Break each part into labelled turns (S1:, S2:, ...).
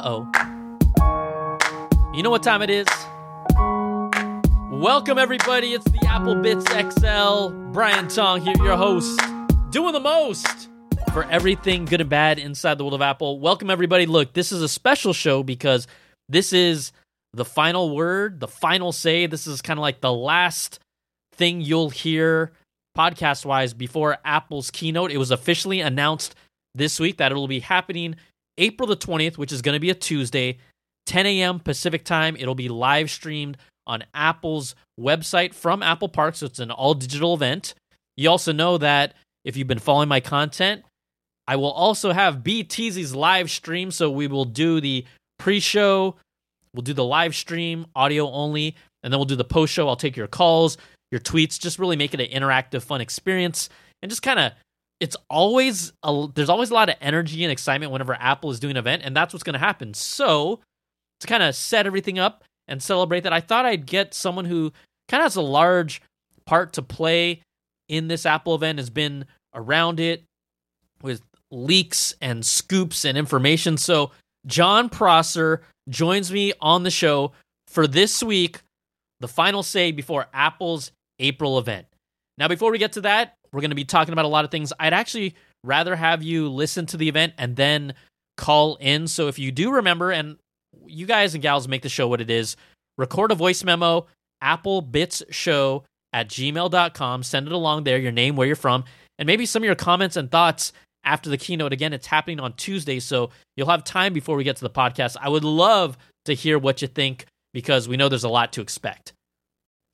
S1: Uh oh. You know what time it is? Welcome, everybody. It's the Apple Bits XL. Brian Tong here, your host, doing the most for everything good and bad inside the world of Apple. Welcome, everybody. Look, this is a special show because this is the final word, the final say. This is kind of like the last thing you'll hear podcast wise before Apple's keynote. It was officially announced this week that it will be happening April the 20th, which is going to be a Tuesday, 10 a.m. Pacific time. It'll be live streamed on Apple's website from Apple Park. So it's an all digital event. You also know that if you've been following my content, I will also have BTZ's live stream. So we will do the pre show, we'll do the live stream, audio only, and then we'll do the post show. I'll take your calls, your tweets, just really make it an interactive, fun experience and just kind of. It's always a, there's always a lot of energy and excitement whenever Apple is doing an event, and that's what's going to happen. So, to kind of set everything up and celebrate that, I thought I'd get someone who kind of has a large part to play in this Apple event, has been around it with leaks and scoops and information. So, Jon Prosser joins me on the show for this week, the final say before Apple's April event. Now, before we get to that, we're going to be talking about a lot of things. I'd actually rather have you listen to the event and then call in. So, if you do remember, and you guys and gals make the show what it is, record a voice memo, Apple Bits Show at gmail.com. Send it along there, your name, where you're from, and maybe some of your comments and thoughts after the keynote. Again, it's happening on Tuesday, so you'll have time before we get to the podcast. I would love to hear what you think because we know there's a lot to expect.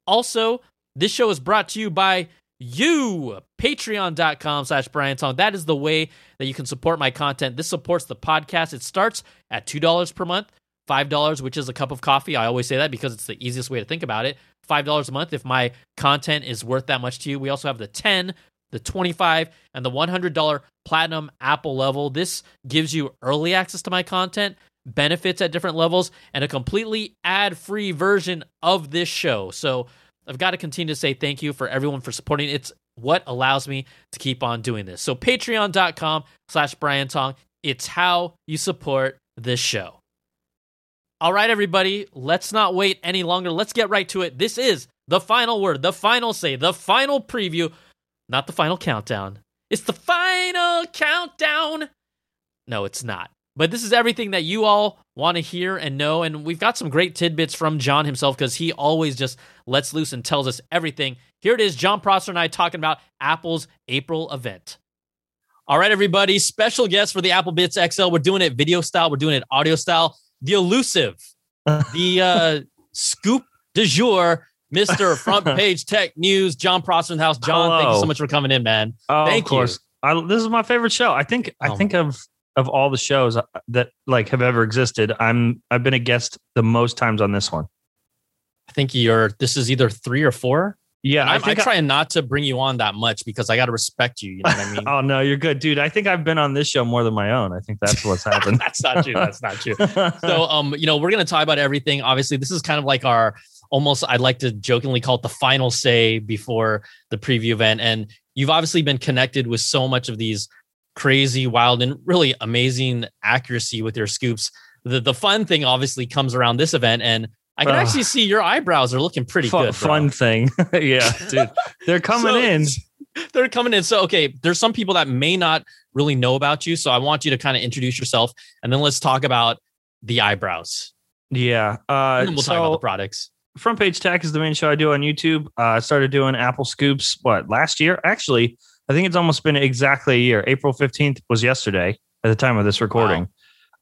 S1: Also, this show is brought to you by you patreon.com slash brian tong that is the way that you can support my content. This supports the podcast. It starts at $2 per month $5 which is a cup of coffee. I always say that because it's the easiest way to think about it. $5 a month if my content is worth that much to you. We also have the 10 the 25 and the $100 platinum apple level. This gives you early access to my content benefits at different levels and a completely ad-free version of this show. So i've got to continue to say thank you for everyone for supporting. It's what allows me to keep on doing this. So patreon.com slash brian tong. It's how you support this show. All right everybody let's not wait any longer. Let's get right to it. This is the final word the final say the final preview. Not the final countdown. It's the final countdown. No, it's not. But this is everything that you all want to hear and know. And we've got some great tidbits from John himself because he always just lets loose and tells us everything. Here it is Jon Prosser and I talking about Apple's April event. All right, everybody. Special guest for the Apple Bits XL. We're doing it video style, we're doing it audio style. The elusive, the uh, scoop du jour, Mr. Front Page Tech News, Jon Prosser in the house. John,
S2: Hello.
S1: thank you so much for coming in, man.
S2: Oh,
S1: Thank
S2: of course. I, this is my favorite show. I think. I
S1: Oh.
S2: think of of all the shows uh, that like have ever existed. I'm. I've been a guest the most times on this one.
S1: I think you're. This is either three or four.
S2: Yeah,
S1: And I'm, I.
S2: I-
S1: not to bring you on that much because I got to respect you. You know what I mean?
S2: oh no, you're good, dude. I think I've been on this show more than my own. I think that's what's happened.
S1: That's not true. That's not true. So, um, you know, we're gonna talk about everything. Obviously, this is kind of like our almost. I'd like to jokingly call it the final say before the preview event. And you've obviously been connected with so much of these crazy, wild, and really amazing accuracy with your scoops. The the fun thing obviously comes around this event, and I can actually see your eyebrows are looking pretty
S2: fun,
S1: good. bro.
S2: fun thing. yeah, dude. They're coming
S1: So-
S2: in.
S1: They're coming in. So, okay, there's some people that may not really know about you. So, I want you to kind of introduce yourself and then let's talk about the eyebrows.
S2: Yeah. Uh,
S1: we'll talk about the products.
S2: Front Page Tech is the main show I do on YouTube. Uh, I started doing Apple Scoops, what, last year? Actually, I think it's almost been exactly a year. April 15th was yesterday at the time of this recording.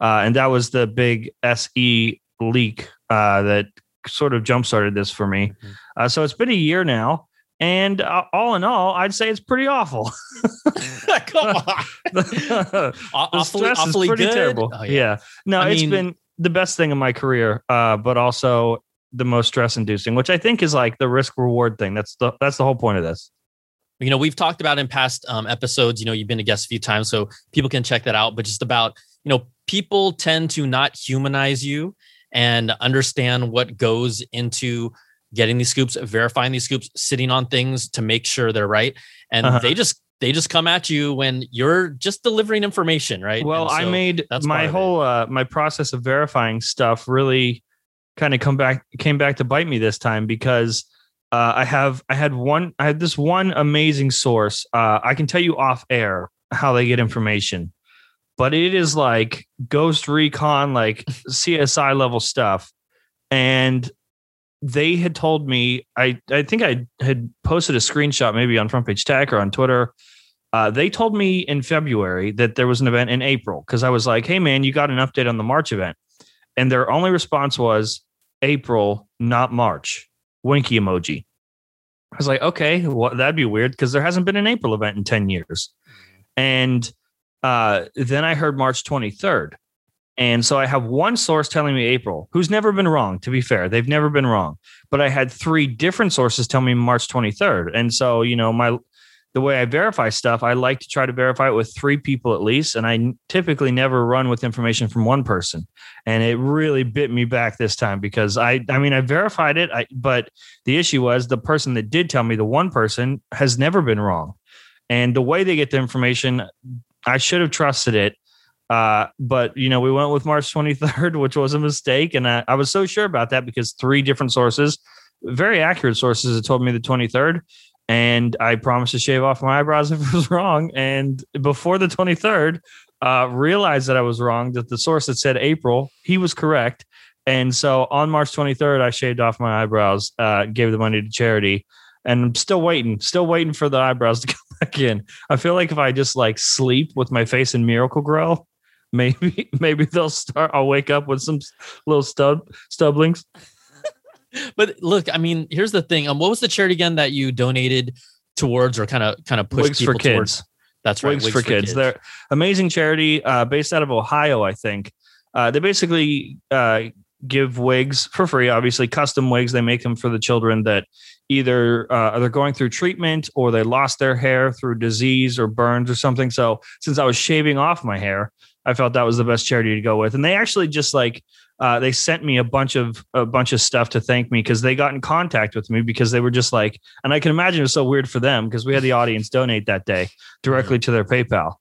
S2: Uh, and that was the big SE leak uh, that sort of jump started this for me.
S1: Mhm.
S2: Uh, so it's been a year now. And uh, all in all, I'd say it's pretty awful.
S1: Come on.
S2: the
S1: Aw- Awfully,
S2: stress is
S1: awfully
S2: pretty
S1: good.
S2: terrible.
S1: Oh,
S2: yeah. No,
S1: I
S2: it's
S1: mean-
S2: been the best thing in my career, uh, but also the most stress inducing, which I think is like the risk reward thing. That's the that's the whole point of this.
S1: You know, we've talked about in past um, episodes, you know, you've been a guest a few times, so people can check that out. But just about, you know, people tend to not humanize you and understand what goes into getting these scoops, verifying these scoops, sitting on things to make sure they're right. And
S2: Uh-huh.
S1: they just they just come at you when you're just delivering information, right?
S2: Well,
S1: And
S2: I made
S1: that's
S2: my
S1: part of it.
S2: whole uh, my process of verifying stuff really kind of come back came back to bite me this time because uh, I have I had one I had this one amazing source. Uh, I can tell you off air how they get information, but it is like Ghost Recon, like CSI level stuff, and they had told me I I think I had posted a screenshot maybe on Front Page Tech or on Twitter. Uh, they told me in February that there was an event in April because I was like, "Hey man, you got an update on the March event," and their only response was April, not March. Winky emoji. I was like, okay, well, that'd be weird because there hasn't been an April event in 10 years. And uh, then I heard March 23rd. And so I have one source telling me April, who's never been wrong, to be fair. They've never been wrong. But I had three different sources tell me March 23rd. And so, you know, my the way I verify stuff, I like to try to verify it with three people at least. And I typically never run with information from one person. And it really bit me back this time because I I mean I verified it, I, but the issue was the person that did tell me, the one person has never been wrong. And the way they get the information, I should have trusted it. Uh, but you know, we went with March 23rd, which was a mistake. And I, I was so sure about that because three different sources, very accurate sources, had told me the 23rd. And I promised to shave off my eyebrows if it was wrong. And before the 23rd, uh, realized that I was wrong, that the source that said April, he was correct. And so on March 23rd, I shaved off my eyebrows, uh, gave the money to charity, and I'm still waiting, still waiting for the eyebrows to come back in. I feel like if I just like sleep with my face in Miracle-Gro, maybe maybe they'll start. I'll wake up with some little stub stubblings.
S1: But look, I mean, here's the thing. Um, what was the charity again that you donated towards, or kind of kind of pushed
S2: Wigs for
S1: people towards?
S2: kids.
S1: That's right,
S2: Wigs, for, kids. They're amazing charity uh, based out of Ohio, I think. Uh, they basically uh, give wigs for free, obviously custom wigs. They make them for the children that either uh, they're going through treatment or they lost their hair through disease or burns or something. So since I was shaving off my hair, I felt that was the best charity to go with. And they actually just like uh, they sent me a bunch of a bunch of stuff to thank me because they got in contact with me because they were just like, and I can imagine it was so weird for them because we had the audience donate that day directly to their PayPal.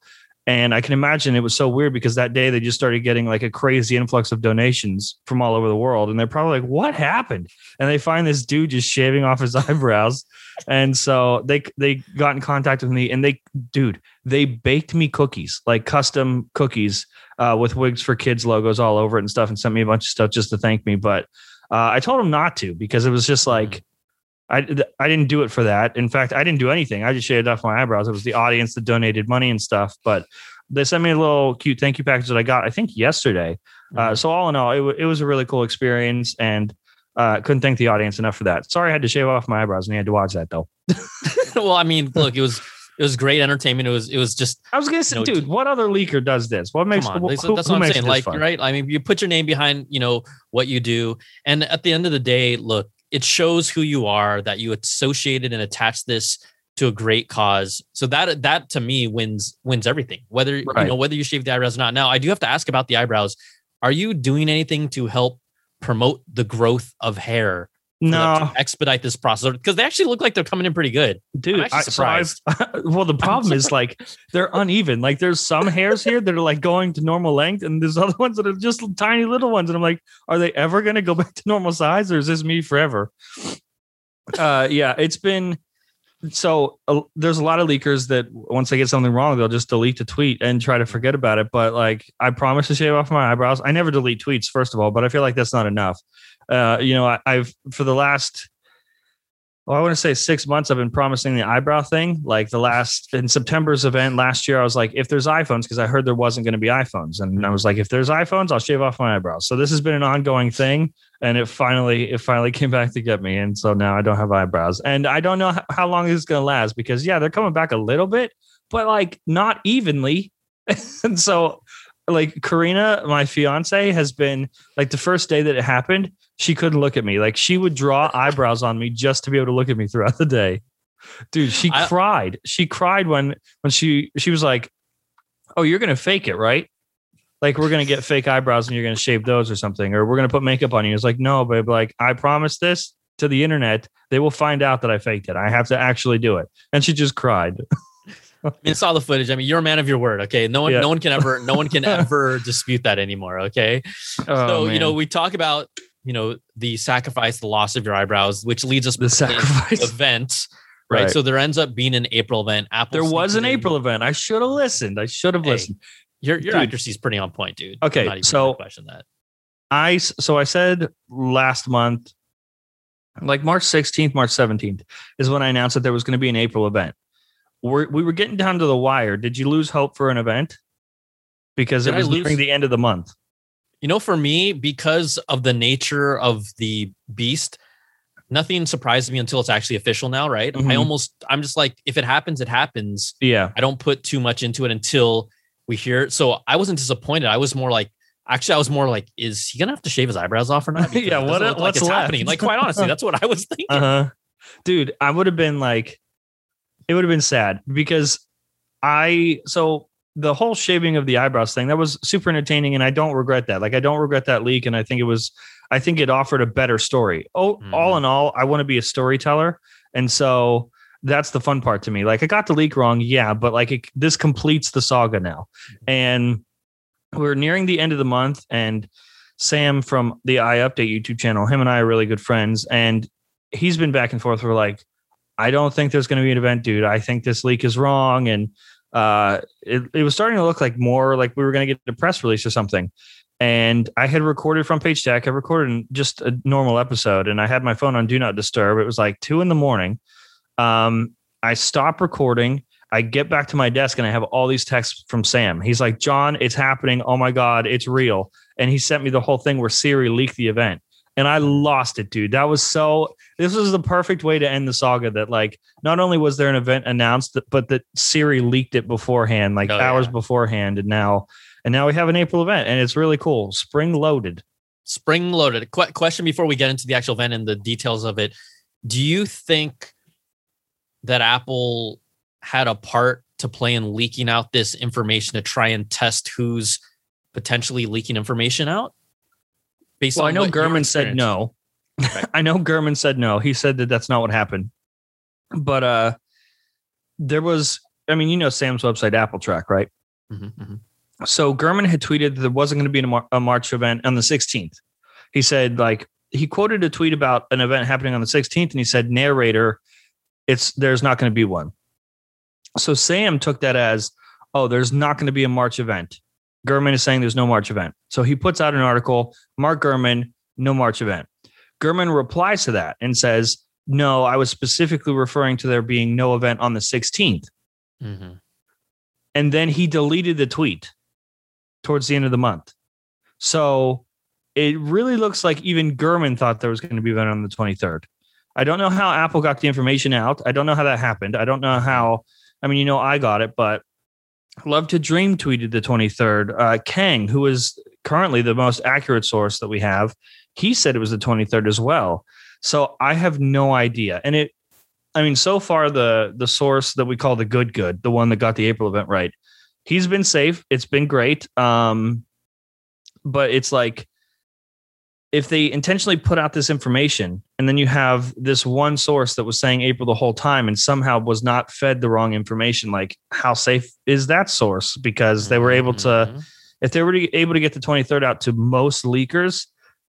S2: And I can imagine it was so weird because that day they just started getting like a crazy influx of donations from all over the world. And they're probably like, what happened? And they find this dude just shaving off his eyebrows. And so they they got in contact with me and they dude, they baked me cookies, like custom cookies uh, with wigs for kids logos all over it and stuff and sent me a bunch of stuff just to thank me. But uh, I told them not to because it was just like I I didn't do it for that. In fact, I didn't do anything. I just shaved off my eyebrows. It was the audience that donated money and stuff. But they sent me a little cute thank you package that I got, I think, yesterday. Uh, so all in all, it, w- it was a really cool experience, and uh, couldn't thank the audience enough for that. Sorry, I had to shave off my eyebrows, and you had to watch that though.
S1: well, I mean, look, it was it was great entertainment. It was it was just
S2: I was gonna say,
S1: No,
S2: dude, what other leaker does this? What makes
S1: come on.
S2: who-
S1: That's,
S2: who-
S1: what I'm saying. Like,
S2: fun?
S1: right? I mean, you put your name behind, you know, what you do, and at the end of the day, look, it shows who you are that you associated and attached this to a great cause. So that that to me wins wins everything. Whether you know whether you shave the eyebrows or not. Now, I do have to ask about the eyebrows. Are you doing anything to help promote the growth of hair?
S2: No,
S1: to expedite this process because they actually look like they're coming in pretty good.
S2: dude.
S1: actually
S2: I, so well, the problem is like they're uneven. Like there's some hairs here that are like going to normal length, and there's other ones that are just tiny little ones. And I'm like, are they ever going to go back to normal size, or is this me forever? Uh, yeah, it's been. So uh, there's a lot of leakers that once they get something wrong, they'll just delete the tweet and try to forget about it. But like, I promise to shave off my eyebrows. I never delete tweets, first of all, but I feel like that's not enough. Uh, you know, I, I've for the last well, I want to say six months. I've been promising the eyebrow thing. Like the last in September's event last year, I was like, if there's iPhones, because I heard there wasn't going to be iPhones, and I was like, if there's iPhones, I'll shave off my eyebrows. So this has been an ongoing thing, and it finally it finally came back to get me, and so now I don't have eyebrows, and I don't know how long this is going to last because yeah, they're coming back a little bit, but like not evenly, and so like Karina, my fiance, has been like the first day that it happened, she couldn't look at me. Like she would draw eyebrows on me just to be able to look at me throughout the day. Dude, she
S1: I-
S2: cried. She cried when when she she was like, "Oh, you're gonna fake it, right? Like we're gonna get fake eyebrows and you're gonna shave those or something, or we're gonna put makeup on you." It's like, no, babe. Like I promise this to the internet, they will find out that I faked it. I have to actually do it. And she just cried.
S1: I mean, saw the footage. I mean, you're a man of your word. Okay, no one,
S2: Yeah.
S1: no one can ever, no one can ever dispute that anymore. Okay,
S2: Oh,
S1: so you know, we talk about you know the sacrifice, the loss of your eyebrows, which leads us
S2: the
S1: to the
S2: sacrifice.
S1: event. Right?
S2: Right.
S1: so there ends up being an April event. Apple.
S2: There was an
S1: in.
S2: April event. I should have listened. I should have
S1: Hey,
S2: listened.
S1: Your your
S2: Dude.
S1: accuracy is pretty on point, dude.
S2: Okay,
S1: I'm not even
S2: so-
S1: question that.
S2: I so I said last month, like March 16th, March 17th is when I announced that there was going to be an April event. We're, we were getting down to the wire. Did you lose hope for an event? Because
S1: Did
S2: it was
S1: lose-
S2: nearing the end of the month.
S1: You know, for me, because of the nature of the beast, nothing surprised me until it's actually official now, right? I
S2: Mhm.
S1: almost, I'm just like, if it happens, it happens.
S2: Yeah.
S1: I don't put too much into it until we hear it. So I wasn't disappointed. I was more like, actually, I was more like, is he gonna have to shave his eyebrows off or not?
S2: Yeah, what-
S1: doesn't like
S2: what's
S1: it's
S2: left?
S1: happening. Like, quite honestly, that's what I was thinking.
S2: Uh huh. Dude, I would have been like, it would have been sad because I, so the whole shaving of the eyebrows thing, that was super entertaining. And I don't regret that. Like, I don't regret that leak. And I think it was, I think it offered a better story. Oh,
S1: Mhm.
S2: all in all, I want to be a storyteller. And so that's the fun part to me. Like, I got the leak wrong. Yeah. But like, it, this completes the saga now. And we're nearing the end of the month. And Sam from the iUpdate YouTube channel, him and I are really good friends. And he's been back and forth. We're like, I don't think there's going to be an event, dude. I think this leak is wrong. And uh, it, it was starting to look like more like we were going to get a press release or something. And I had recorded Front Page Tech. I recorded just a normal episode and I had my phone on Do Not Disturb. It was like two in the morning. Um, I stop recording. I get back to my desk and I have all these texts from Sam. He's like, Jon, it's happening. Oh my God, it's real. And he sent me the whole thing where Siri leaked the event. And I lost it, dude. That was so this was the perfect way to end the saga that like not only was there an event announced but that Siri leaked it beforehand, like
S1: Oh, yeah.
S2: hours beforehand, and now and now we have an April event and it's really cool. Spring loaded.
S1: Spring loaded. Qu- question before we get into the actual event and the details of it. Do you think that Apple had a part to play in leaking out this information to try and test who's potentially leaking information out? Based
S2: Well, I know Gurman said no.
S1: Right.
S2: I know Gurman said no. He said that that's not what happened. But uh there was I mean, you know Sam's website AppleTrack, right?
S1: Mhm, mhm.
S2: so Gurman had tweeted that there wasn't going to be a March event on the 16th. He said, like, he quoted a tweet about an event happening on the 16th, and he said, narrator, it's there's not going to be one. So Sam took that as, oh, there's not going to be a March event. Gurman is saying there's no March event. So he puts out an article, Mark Gurman, no March event. Gurman replies to that and says, no, I was specifically referring to there being no event on the 16th
S1: Mhm.
S2: and then he deleted the tweet towards the end of the month. So it really looks like even Gurman thought there was going to be an event on the 23rd. I don't know how Apple got the information out. I don't know how that happened. I don't know how. I mean, you know, I got it, but Love to Dream tweeted the 23rd. Uh, Kang, who is currently the most accurate source that we have, he said it was the 23rd as well. So I have no idea. And it, I mean, so far the the source that we call the good good, the one that got the April event right, he's been safe. It's been great. Um, but it's like if they intentionally put out this information and then you have this one source that was saying April the whole time and somehow was not fed the wrong information, like how safe is that source? Because they were able to
S1: Mhm.
S2: If they were able to get the 23rd out to most leakers,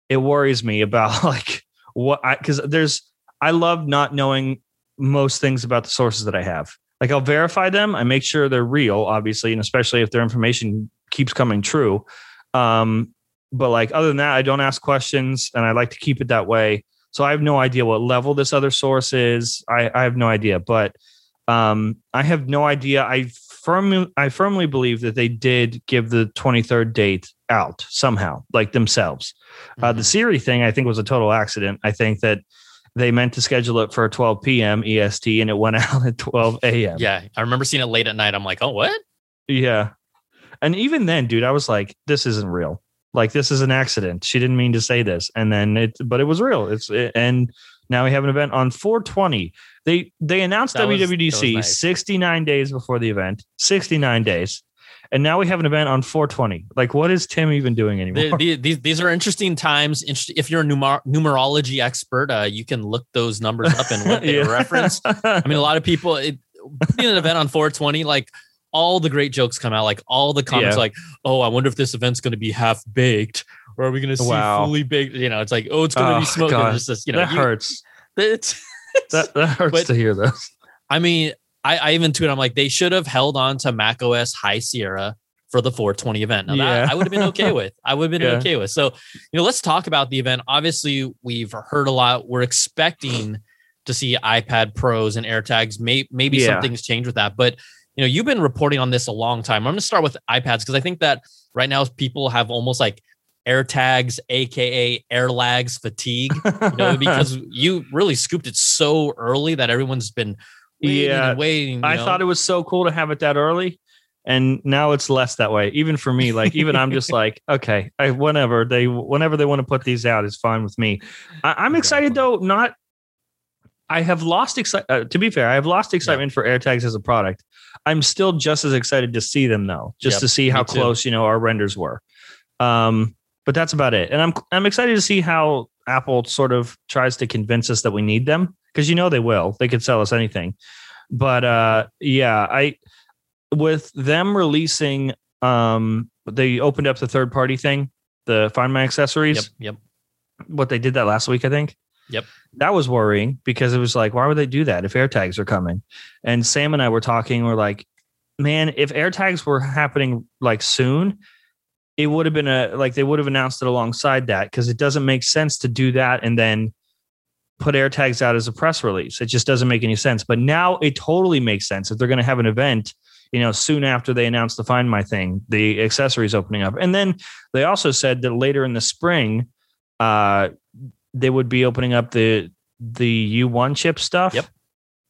S2: it worries me about like what I because there's I love not knowing most things about the sources that I have. Like I'll verify them, I make sure they're real, obviously, and especially if their information keeps coming true. Um, but like other than that, I don't ask questions and I like to keep it that way. So I have no idea what level this other source is. I, I have no idea, but um, I have no idea. I firmly, I firmly believe that they did give the 23rd date out somehow, like themselves. Uh, the
S1: Mhm.
S2: Siri thing, I think, was a total accident. I think that they meant to schedule it for 12 p.m. EST, and it went out at 12 a.m.
S1: Yeah, I remember seeing it late at night. I'm like, oh, what?
S2: yeah. And even then, dude, I was like, this isn't real. Like this is an accident. She didn't mean to say this, and then it, but it was real. It's and now we have an event on 420. They they announced
S1: That was- was
S2: WWDC
S1: nice.
S2: 69 days before the event. 69 days, and now we have an event on 420. Like, what is Tim even doing anymore?
S1: The- the- these these are interesting times. If you're a numer- numerology expert, uh, you can look those numbers up and what they
S2: Yeah.
S1: reference. I mean, a lot of people. It, putting an event on 420, like all the great jokes come out. Like all the comments,
S2: Yeah.
S1: like, "Oh, I wonder if this event's going to be half baked, or are we going to see
S2: Wow.
S1: fully baked?" You know, it's like, "Oh, it's going to
S2: Oh,
S1: be smoking." Just this, you know,
S2: that
S1: you-
S2: hurts.
S1: It's,
S2: That, that hurts
S1: But-
S2: to hear those.
S1: I mean, I, I even tweeted, I'm like, they should have held on to Mac OS High Sierra for the 420 event. Now that
S2: Yeah.
S1: I would have been okay with. I would have been
S2: Yeah.
S1: okay with. So, you know, let's talk about the event. Obviously, we've heard a lot. We're expecting to see iPad Pros and AirTags. May, maybe
S2: Yeah.
S1: something's changed with that. But, you know, you've been reporting on this a long time. I'm going to start with iPads because I think that right now people have almost like AirTags, aka air lags fatigue you know, because you really scooped it so early that everyone's been waiting
S2: Yeah,
S1: waiting.
S2: I
S1: know?
S2: thought it was so cool to have it that early. And now it's less that way. Even for me, like even I'm just like, okay, I, whenever they whenever they want to put these out is fine with me. I, I'm excited though. Not, I have lost excitement. Uh, to be fair, I have lost excitement for AirTags as a product. I'm still just as excited to see them though, just
S1: Yep,
S2: to see how close you know our renders were. Um, but that's about it. And I'm I'm excited to see how Apple sort of tries to convince us that we need them because you know they will. They could sell us anything. But uh, yeah, I with them releasing um they opened up the third party thing, the Find My accessories.
S1: Yep, yep.
S2: What they did that last week, I think.
S1: Yep.
S2: That was worrying because it was like, why would they do that if AirTags are coming? And Sam and I were talking, we're like, man, if AirTags were happening like soon, it would have been a like they would have announced it alongside that because it doesn't make sense to do that and then put AirTags out as a press release. It just doesn't make any sense. But now it totally makes sense if they're going to have an event, you know, soon after they announce the Find My thing, the accessories opening up. And then they also said that later in the spring, uh, they would be opening up the the U1 chip stuff.
S1: Yep.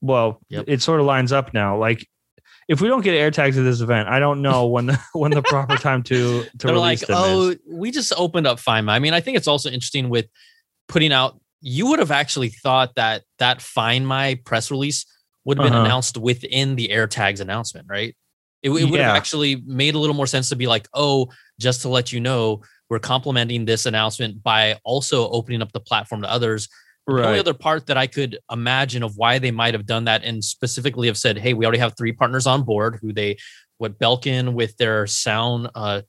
S2: Well,
S1: Yep.
S2: it sort of lines up now. Like if we don't get AirTags at this event, I don't know when the when the proper time to to
S1: They're like, oh,
S2: is.
S1: we just opened up Find My. I mean, I think it's also interesting with putting out. You would have actually thought that that Find My press release would have been
S2: Uh-huh.
S1: announced within the AirTags announcement, right? It, it would
S2: Yeah.
S1: have actually made a little more sense to be like, oh, just to let you know, we're complementing this announcement by also opening up the platform to others. The only other part that I could imagine of why they might have done that and specifically have said, hey, we already have three partners on board who they what Belkin with their sound uh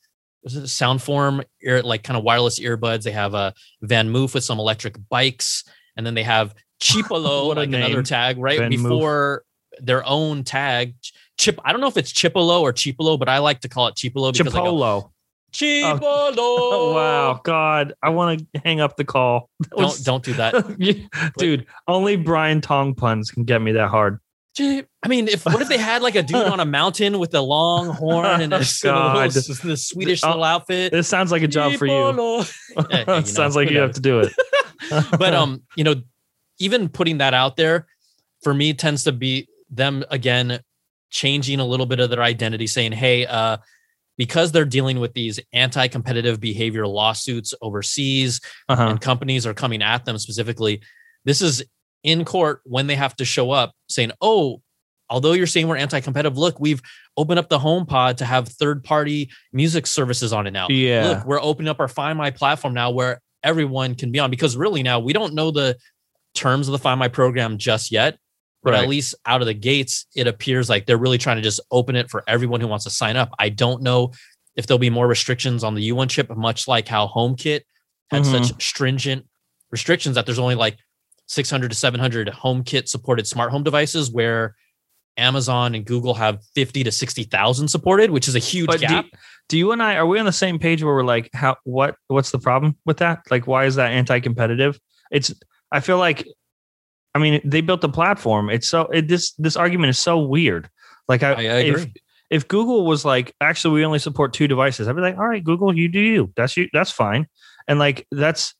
S1: was it sound form ear like kind of wireless earbuds. They have a uh, VanMoof with some electric bikes, and then they have Chipolo,
S2: a
S1: like another tag, right?
S2: VanMoof.
S1: Before their own tag. Chip, I don't know if it's Chipolo or Chipolo, but I like to call it Chipolo because I go,
S2: Chipolo.
S1: Chipolo.
S2: Oh, wow, God, I want to hang up the call. That
S1: Don't
S2: was-
S1: don't do that.
S2: dude. Only Brian Tong puns can get me that hard.
S1: I mean, if what if they had like a dude on a mountain with a long horn and a, s- and a little,
S2: God.
S1: s- the Swedish
S2: Oh,
S1: little outfit?
S2: This sounds like a job for you.
S1: Yeah, you know,
S2: sounds like you have to do it.
S1: but um, you know, even putting that out there for me tends to be them again changing a little bit of their identity, saying, "Hey, uh, because they're dealing with these anti-competitive behavior lawsuits overseas,
S2: Uh-huh.
S1: and companies are coming at them specifically. This is in court when they have to show up saying, "Oh, although you're saying we're anti-competitive, look, we've opened up the HomePod to have third-party music services on it now.
S2: Yeah.
S1: Look, we're opening up our Find My platform now where everyone can be on because really now we don't know the terms of the Find My program just yet." But
S2: Right.
S1: at least out of the gates, it appears like they're really trying to just open it for everyone who wants to sign up. I don't know if there'll be more restrictions on the U1 chip, much like how HomeKit had
S2: Mhm.
S1: such stringent restrictions that there's only like 600 to 700 HomeKit supported smart home devices, where Amazon and Google have 50 to 60,000 supported, which is a huge
S2: But do,
S1: gap.
S2: do you and I are we on the same page where we're like, how what what's the problem with that? Like, why is that anti-competitive? It's I feel like, I mean, they built the platform. It's so it, this this argument is so weird. Like, I,
S1: I- I
S2: if
S1: agree.
S2: if Google was like, actually, we only support two devices, I'd be like, all right, Google, you do you. That's you. That's fine. And like that's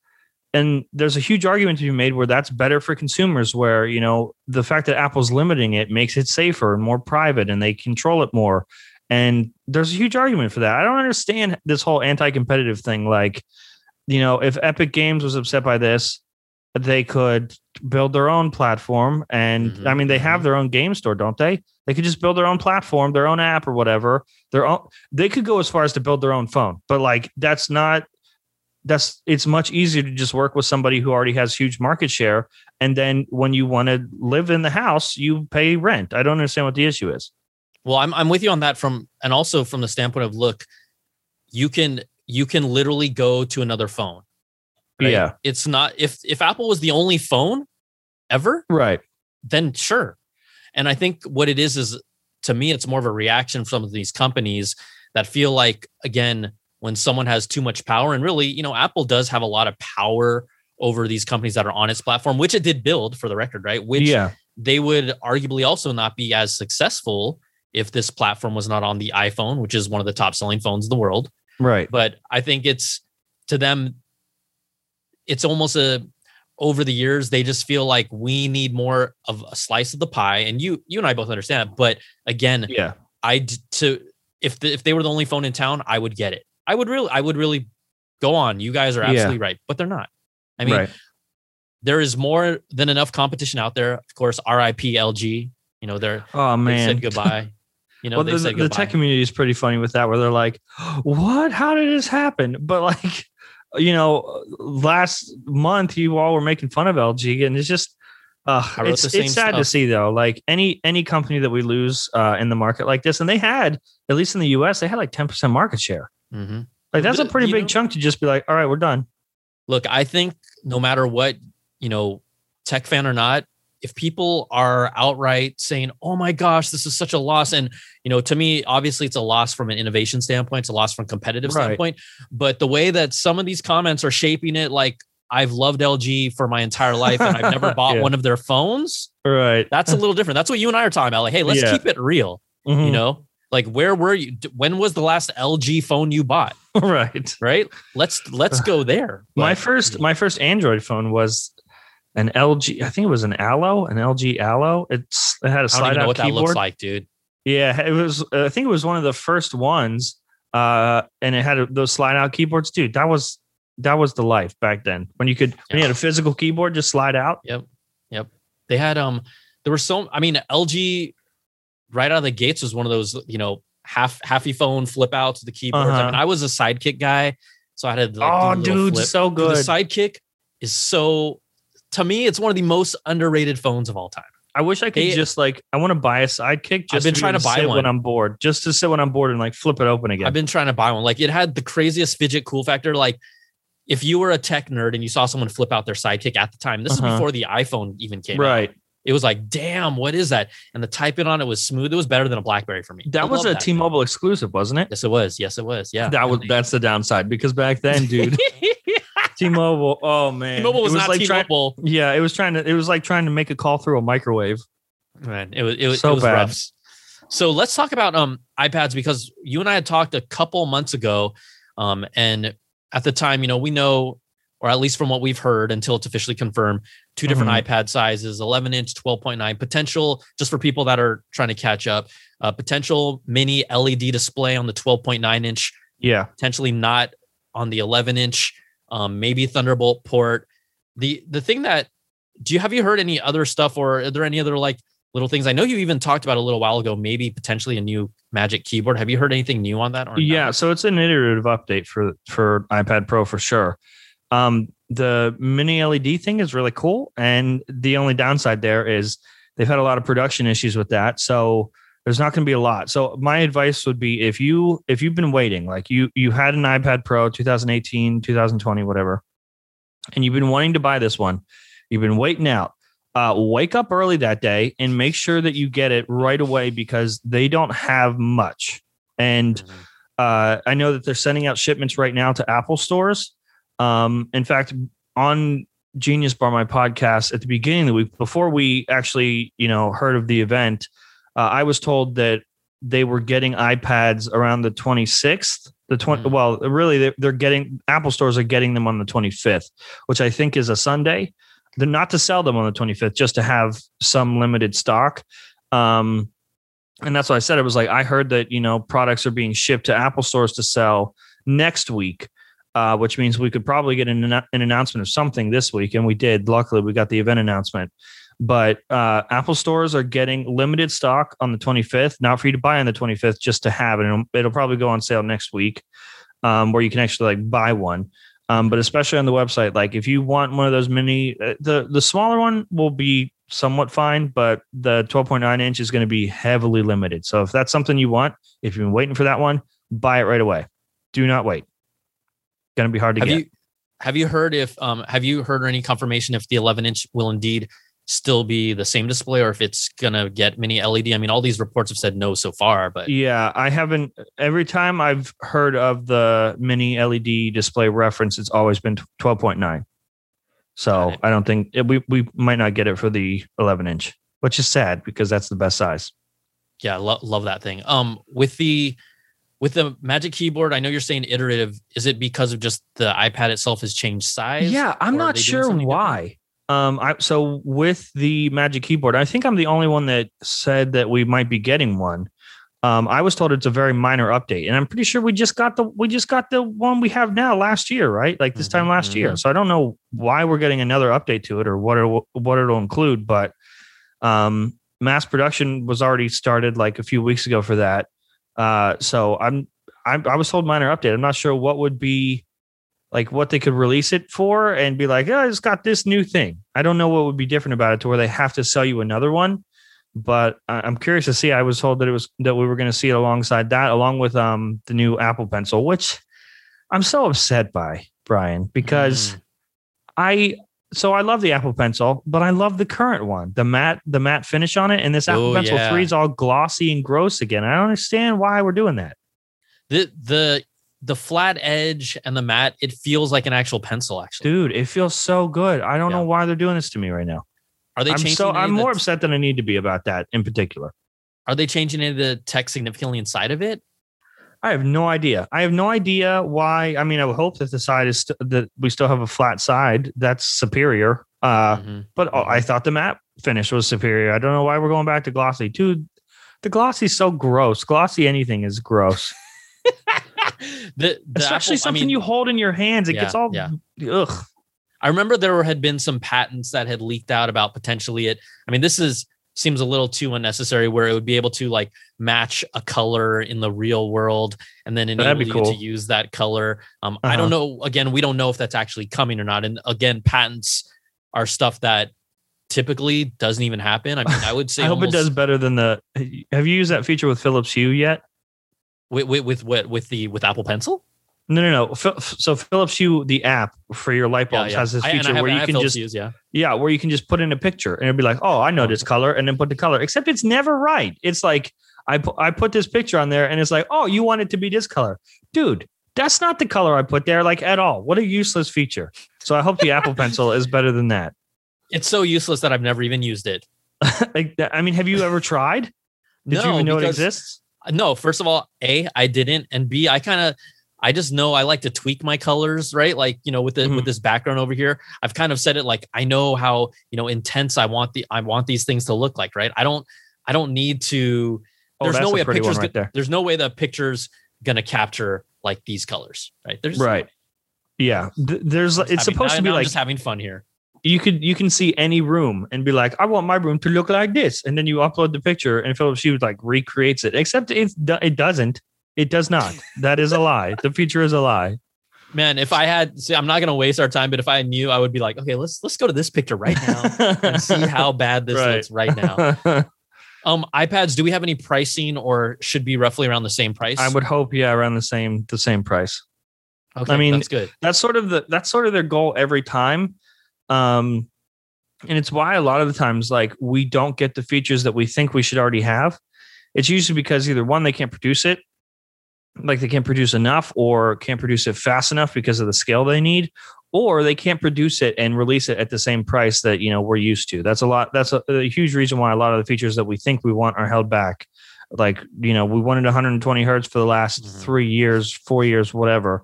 S2: and there's a huge argument to be made where that's better for consumers where you know the fact that apple's limiting it makes it safer and more private and they control it more and there's a huge argument for that i don't understand this whole anti-competitive thing like you know if epic games was upset by this they could build their own platform and
S1: Mhm,
S2: i mean they have
S1: mhm.
S2: their own game store don't they they could just build their own platform their own app or whatever their own they could go as far as to build their own phone but like that's not that's it's much easier to just work with somebody who already has huge market share and then when you want to live in the house you pay rent i don't understand what the issue is
S1: Well, I'm I'm with you on that from and also from the standpoint of look, you can you can literally go to another phone. Right?
S2: yeah
S1: It's not if if Apple was the only phone ever,
S2: right
S1: then sure. And I think what it is is to me, it's more of a reaction from these companies that feel like again, when someone has too much power, and really, you know, Apple does have a lot of power over these companies that are on its platform, which it did build for the record, right? Which
S2: yeah
S1: they would arguably also not be as successful if this platform was not on the iPhone, which is one of the top selling phones in the world.
S2: right
S1: But I think it's to them, it's almost a over the years they just feel like we need more of a slice of the pie, and you you and I both understand. that. But again,
S2: yeah
S1: I to if the, if they were the only phone in town, I would get it. I would really I would really go on. You guys are
S2: Yeah.
S1: absolutely right, but they're not. I mean,
S2: right
S1: there is more than enough competition out there. Of course, RIP LG. You know, they're
S2: oh
S1: they
S2: man
S1: said goodbye. You know,
S2: well,
S1: they
S2: the, the tech community is pretty funny with that, where they're like, "What? How did this happen?" But like, you know, last month you all were making fun of LG, and it's just uh, it's, it's sad to see though. Like any any company that we lose uh, in the market like this, and they had at least in the U.S. they had like ten percent market share.
S1: Mhm.
S2: Like that's a pretty
S1: you
S2: big
S1: know-
S2: chunk to just be like, "All right, we're done."
S1: Look, I think no matter what, you know, tech fan or not, if people are outright saying, "Oh my gosh, this is such a loss," and you know, to me, obviously, it's a loss from an innovation standpoint, it's a loss from a competitive
S2: Right.
S1: standpoint. But the way that some of these comments are shaping it, like I've loved LG for my entire life and I've never bought
S2: Yeah.
S1: one of their phones.
S2: Right.
S1: That's a little different. That's what you and I are talking about. Like, hey, let's
S2: Yeah.
S1: keep it real.
S2: Mhm.
S1: You know, like where were you? When was the last LG phone you bought?
S2: right.
S1: Right? Let's let's go there.
S2: my first my first Android phone was an LG. I think it was an Ally, an LG Ally. It's it had a slide out
S1: what that
S2: keyboard.
S1: looks like, dude.
S2: Yeah, it was. uh, I think it was one of the first ones, uh, and it had a, those slide out keyboards. Dude, that was that was the life back then. When you could when you had a physical keyboard, just slide out.
S1: Yep. Yep. They had um there were so I mean LG right out of the gates was one of those, you know, half halfy phone flip outs the keyboards. I
S2: Uh-huh.
S1: mean, I was a sidekick guy, so I had like
S2: oh, dude,
S1: flip.
S2: so good.
S1: The sidekick is so to me, it's one of the most underrated phones of all time.
S2: I wish I could just like I want to buy a sidekick. Just
S1: been
S2: be
S1: trying to buy one.
S2: when I'm bored, just to sit when I'm bored and like flip it open again.
S1: I've been trying to buy one. Like it had the craziest fidget cool factor. Like if you were a tech nerd and you saw someone flip out their sidekick at the time, this
S2: Uh-huh.
S1: is before the iPhone even came out.
S2: right.
S1: It was like, damn, what is that? And the typing on it was smooth. It was better than a BlackBerry for me. I
S2: That was
S1: love
S2: a T-Mobile exclusive, wasn't it?
S1: Yes, it was. Yes, it was. Yeah.
S2: That was that's the downside because back then, dude, T-Mobile. Oh man,
S1: T-Mobile was,
S2: It
S1: not
S2: like
S1: T-Mobile.
S2: yeah, it was trying to. It was like trying to make a call through a microwave.
S1: Man, it was it was,
S2: So
S1: it was
S2: bad.
S1: rough. So let's talk about um iPads because you and I had talked a couple months ago, um, and at the time, you know, we know, or at least from what we've heard until it's officially confirmed, two different
S2: Mm-hmm.
S1: iPad sizes: 11 inch, 12.9. Potential just for people that are trying to catch up. Uh, potential mini LED display on the 12.9 inch
S2: Yeah,
S1: potentially not on the 11 inch um, maybe thunderbolt port the the thing that do you have you heard any other stuff or are there any other like little things i know you even talked about a little while ago maybe potentially a new magic keyboard have you heard anything new on that
S2: yeah.
S1: no?
S2: So it's an iterative update for for iPad Pro for sure. Um, the mini LED thing is really cool, and the only downside there is they've had a lot of production issues with that. So there's not going to be a lot. So my advice would be if you if you've been waiting, like you you had an iPad Pro 2018, 2020, whatever, and you've been wanting to buy this one, you've been waiting out. Uh, wake up early that day and make sure that you get it right away because they don't have much. And
S1: Mhm.
S2: uh, I know that they're sending out shipments right now to Apple stores. Um, in fact, on Genius Bar, my podcast at the beginning of the week, before we actually, you know, heard of the event, uh, I was told that they were getting iPads around the 26th. The 20,
S1: Mhm.
S2: well, really, they're, they're getting Apple stores are getting them on the 25th, which I think is a Sunday. They're not to sell them on the 25th, just to have some limited stock. Um, and that's what I said. It was like I heard that you know products are being shipped to Apple stores to sell next week, uh, which means we could probably get an, an announcement of something this week, and we did. Luckily, we got the event announcement. But uh, Apple stores are getting limited stock on the 25th, not for you to buy on the 25th, just to have it. It'll, it'll probably go on sale next week, um, where you can actually like buy one. Um, but especially on the website, like if you want one of those mini, uh, the the smaller one will be somewhat fine, but the 12.9 inch is going to be heavily limited. So if that's something you want, if you've been waiting for that one, buy it right away. Do not wait. Going to be hard to
S1: have
S2: get.
S1: you have you heard if um have you heard or any confirmation if the 11 inch will indeed still be the same display or if it's gonna get mini LED? I mean, all these reports have said no so far, but
S2: Yeah, I haven't. Every time I've heard of the mini LED display reference, it's always been 12.9. So
S1: Got.
S2: I don't think it, we we might not get it for the 11 inch, which is sad because that's the best size.
S1: yeah, lo- love that thing. Um, with the with the Magic Keyboard, I know you're saying iterative. Is it because of just the iPad itself has changed size?
S2: Yeah, I'm not sure
S1: something
S2: why. Um, I so with the Magic Keyboard, I think I'm the only one that said that we might be getting one. Um, I was told it's a very minor update, and I'm pretty sure we just got the we just got the one we have now last year, right? Like this time last year.
S1: mhm.
S2: So I don't know why we're getting another update to it or what it, what it'll include, but um, mass production was already started like a few weeks ago for that. Uh, so I'm, I'm I was told minor update. I'm not sure what would be like what they could release it for and be like, oh, it's got this new thing. I don't know what would be different about it to where they have to sell you another one. But I- I'm curious to see. I was told that it was that we were going to see it alongside that, along with um the new Apple Pencil, which I'm so upset by Brian because
S1: Mm.
S2: I so I love the Apple Pencil, but I love the current one, the matte the matte finish on it, and this Apple
S1: Oh,
S2: Pencil
S1: yeah.
S2: three is all glossy and gross again. I don't understand why we're doing that.
S1: the the the flat edge and the matte, it feels like an actual pencil. Actually,
S2: Dude, it feels so good. I don't
S1: Yeah.
S2: know why they're doing this to me right now.
S1: are they
S2: I'm
S1: changing?
S2: so I'm more upset than I need to be about that in particular.
S1: Are they changing any of the tech significantly inside of it?
S2: I have no idea. I have no idea why. I mean, I would hope that the side is st- that we still have a flat side. That's superior. Uh,
S1: Mhm.
S2: but oh, I thought the matte finish was superior. I don't know why we're going back to glossy. Dude, the glossy's so gross. Glossy anything is gross.
S1: the, the
S2: Especially
S1: Apple- I
S2: something
S1: mean,
S2: you hold in your hands. It
S1: Yeah,
S2: gets all
S1: yeah.
S2: ugh.
S1: I remember there had been some patents that had leaked out about potentially it. I mean, this is seems a little too unnecessary where it would be able to like match a color in the real world and then enable you
S2: cool.
S1: to use that color. Um, I
S2: Uh-huh.
S1: don't know. Again, we don't know if that's actually coming or not. And again, patents are stuff that typically doesn't even happen. I mean, I would say
S2: I hope
S1: almost
S2: it does better than the. Have you used that feature with Philips Hue yet?
S1: With, with with what with the with Apple Pencil.
S2: No, no, no. So Philips Hue, the app for your light bulbs, has this
S1: and I
S2: feature
S1: have-
S2: where you can
S1: Philips
S2: just
S1: use, yeah.
S2: Yeah, where you can just put in a picture and it'll be like, oh, I know this oh. color, and then put the color. Except it's never right. It's like I pu- I put this picture on there, and it's like, oh, you want it to be this color, dude. That's not the color I put there, like at all. What a useless feature. So I hope the Apple Pencil is better than that.
S1: It's so useless that I've never even used it.
S2: like, I mean, have you ever tried? Did you
S1: No,
S2: even know it exists?
S1: No first of all a i didn't and b i kind of i just know i like to tweak my colors right like you know with the
S2: Mhm.
S1: with this background over here i've kind of said it like i know how you know intense i want the i want these things to look like right i don't i don't need to
S2: Oh,
S1: there's no way
S2: a
S1: a picture's
S2: right there.
S1: there's no way the picture's gonna capture like these colors right there's
S2: Right.
S1: way.
S2: Yeah, Th- there's. It's
S1: having-
S2: supposed to be
S1: I'm
S2: like
S1: just having fun here
S2: you could you can see any room and be like, I want my room to look like this, and then you upload the picture, and Philips Hue like recreates it. Except it it doesn't. It does not. That is a lie. The feature is a lie.
S1: man if i had see i'm not gonna waste our time but if i knew i would be like okay let's let's go to this picture right now and see how bad this
S2: Right.
S1: looks right now Um, iPads. Do we have any pricing, or should be roughly around the same price?
S2: I would hope, yeah, around the same the same price.
S1: Okay,
S2: I mean,
S1: that's good.
S2: That's sort of the that's sort of their goal every time. Um, and it's why a lot of the times, like we don't get the features that we think we should already have. It's usually because either one, they can't produce it, like they can't produce enough, or can't produce it fast enough because of the scale they need, or they can't produce it and release it at the same price that you know we're used to. That's a lot. That's a, a huge reason why a lot of the features that we think we want are held back. Like you know, we wanted 120 hertz for the last
S1: Mhm.
S2: three years, four years, whatever.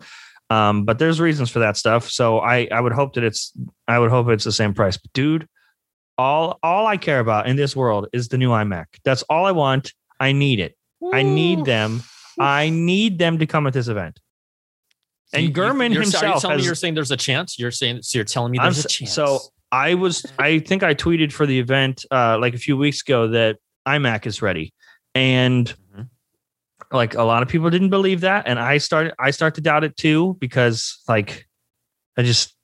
S2: Um, but there's reasons for that stuff. So I I would hope that it's I would hope it's the same price. But dude, all all I care about in this world is the new iMac. That's all I want. I need it. I need them. I need them to come at this event. And
S1: you- you-
S2: Gurman
S1: you're, Are you
S2: himself
S1: telling me you're saying there's a chance? You're saying so you're telling me
S2: I'm
S1: there's a
S2: s-
S1: chance.
S2: so I was I think I tweeted for the event uh like a few weeks ago that iMac is ready. And. Like a lot of people didn't believe that and I started I start to doubt it too because like I just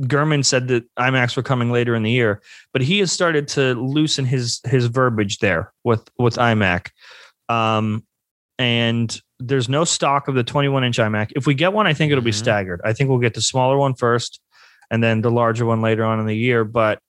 S2: Gurman said that iMacs were coming later in the year, but he has started to loosen his his verbiage there with with iMac. Um, and there's no stock of the 21 inch iMac. If we get one, I think it'll be
S1: Mhm.
S2: staggered. I think we'll get the smaller one first, and then the larger one later on in the year. But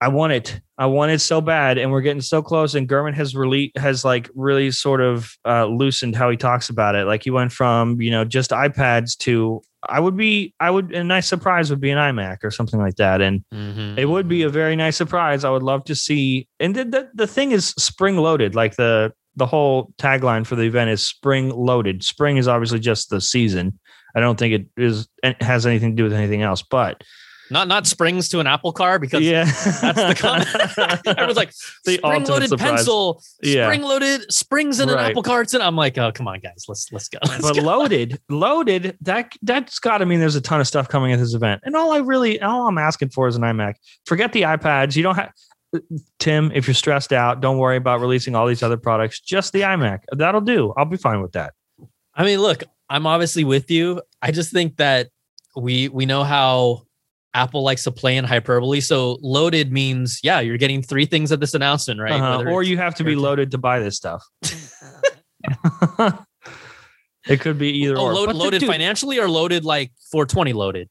S2: I want it. I want it so bad, and we're getting so close. And Gurman has really has like really sort of uh, loosened how he talks about it. Like he went from you know just iPads to I would be I would a nice surprise would be an iMac or something like that, and
S1: Mhm.
S2: it would be a very nice surprise. I would love to see. And the the, the thing is spring loaded. Like the the whole tagline for the event is spring loaded. Spring is obviously just the season. I don't think it is it has anything to do with anything else. But
S1: not not springs to an Apple car because
S2: yeah,
S1: that's the con- Everyone's like
S2: The
S1: spring loaded
S2: surprise.
S1: pencil,
S2: Yeah.
S1: spring loaded springs in an Apple car. It's in. I'm like, oh come on, guys, let's let's go. Let's
S2: but
S1: go.
S2: loaded, loaded. That that's got to mean there's a ton of stuff coming at this event. And all I really, all I'm asking for is an iMac. Forget the iPads. You don't have Tim. If you're stressed out, don't worry about releasing all these other products. Just the iMac. That'll do. I'll be fine with that.
S1: I mean, look, I'm obviously with you. I just think that we we know how Apple likes to play in hyperbole. So loaded means yeah, you're getting three things at this announcement, right?
S2: Uh-huh. Or you have to be loaded to buy this stuff. it could be either
S1: oh,
S2: or.
S1: load, loaded
S2: dude,
S1: financially or loaded like 420 loaded.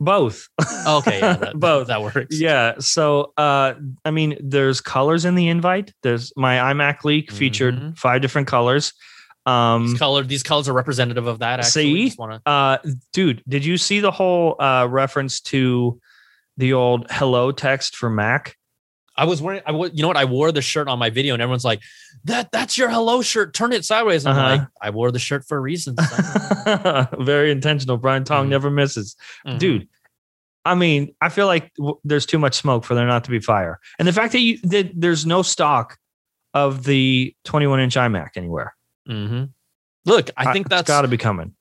S2: both.
S1: Okay, yeah, that,
S2: Both.
S1: that works.
S2: Yeah. So, uh, I mean, there's colors in the invite. There's my iMac leak featured
S1: Mhm.
S2: five different colors. Um,
S1: These color these colors are representative of that. Actually,
S2: See?
S1: Wanna,
S2: uh, dude, did you see the whole uh, reference to the old hello text for Mac?
S1: I was wearing. I was, you know what? I wore the shirt on my video, and everyone's like, "That that's your hello shirt. Turn it sideways." I'm
S2: Uh-huh.
S1: like, I wore the shirt for a reason.
S2: Very intentional. Brian Tong
S1: Mhm.
S2: never misses.
S1: Mhm.
S2: dude i mean i feel like w- there's too much smoke for there not to be fire and the fact that you that there's no stock of the 21 inch imac anywhere
S1: Mhm. Look, I think that's
S2: got to be coming.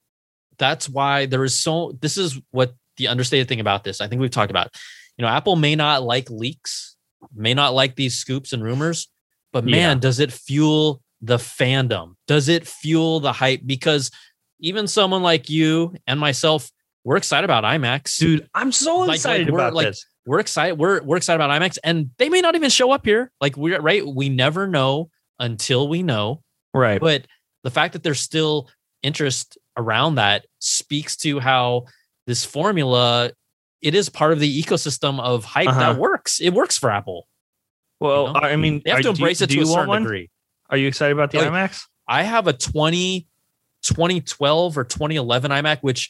S1: that's why there is so this is what the understated thing about this i think we've talked about. You know apple may not like leaks may not like these scoops and rumors but man
S2: Yeah.
S1: does it fuel the fandom. Does it fuel the hype? Because even someone like you and myself we're excited about iMacs.
S2: Dude i'm so
S1: Like- like
S2: excited
S1: we're,
S2: about
S1: like,
S2: this.
S1: we're excited we're, we're excited about iMacs and they may not even show up here. Like we're right? We never know until we know.
S2: Right.
S1: But the fact that there's still interest around that speaks to how this formula it is part of the ecosystem of hype
S2: Uh-huh.
S1: that works it works for apple
S2: well
S1: you know?
S2: i mean
S1: they have to embrace it to a certain
S2: one?
S1: degree
S2: are you excited about the
S1: Like,
S2: iMacs
S1: i have a 20 2012 or 2011 imac which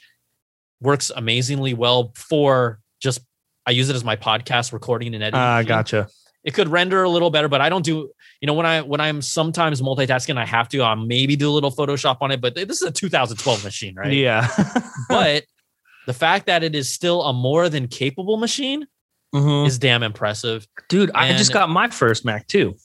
S1: works amazingly well for just i use it as my podcast recording and editing
S2: ah
S1: machine.
S2: gotcha
S1: it could render a little better but i don't do you know when i when i'm sometimes multitasking i have to i maybe do a little photoshop on it but this is a 2012 machine right
S2: yeah
S1: but the fact that it is still a more than capable machine
S2: Mhm.
S1: is damn impressive.
S2: dude i just got my first mac too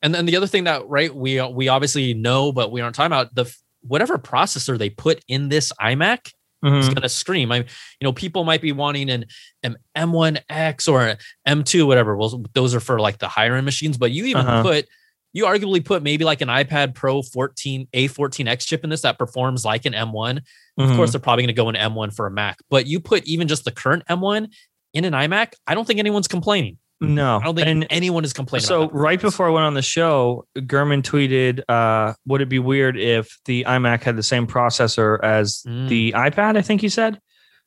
S1: And then the other thing that right we we obviously know, but we aren't talking about the whatever processor they put in this iMac is
S2: Mhm.
S1: going to scream. I, you know, people might be wanting an, an M1X or an M2, whatever. Well, those are for like the higher end machines, but you even
S2: Uh-huh.
S1: put you arguably put maybe like an iPad Pro 14 A14X chip in this that performs like an M1. Of
S2: Mhm.
S1: course, they're probably going to go an M1 for a Mac, but you put even just the current M1 in an iMac, I don't think anyone's complaining.
S2: No
S1: I don't think
S2: and
S1: anyone is complaining.
S2: So
S1: about that.
S2: right before I went on the show, Gurman tweeted, uh, "Would it be weird if the iMac had the same processor as
S1: Mm.
S2: the iPad?" I think he said.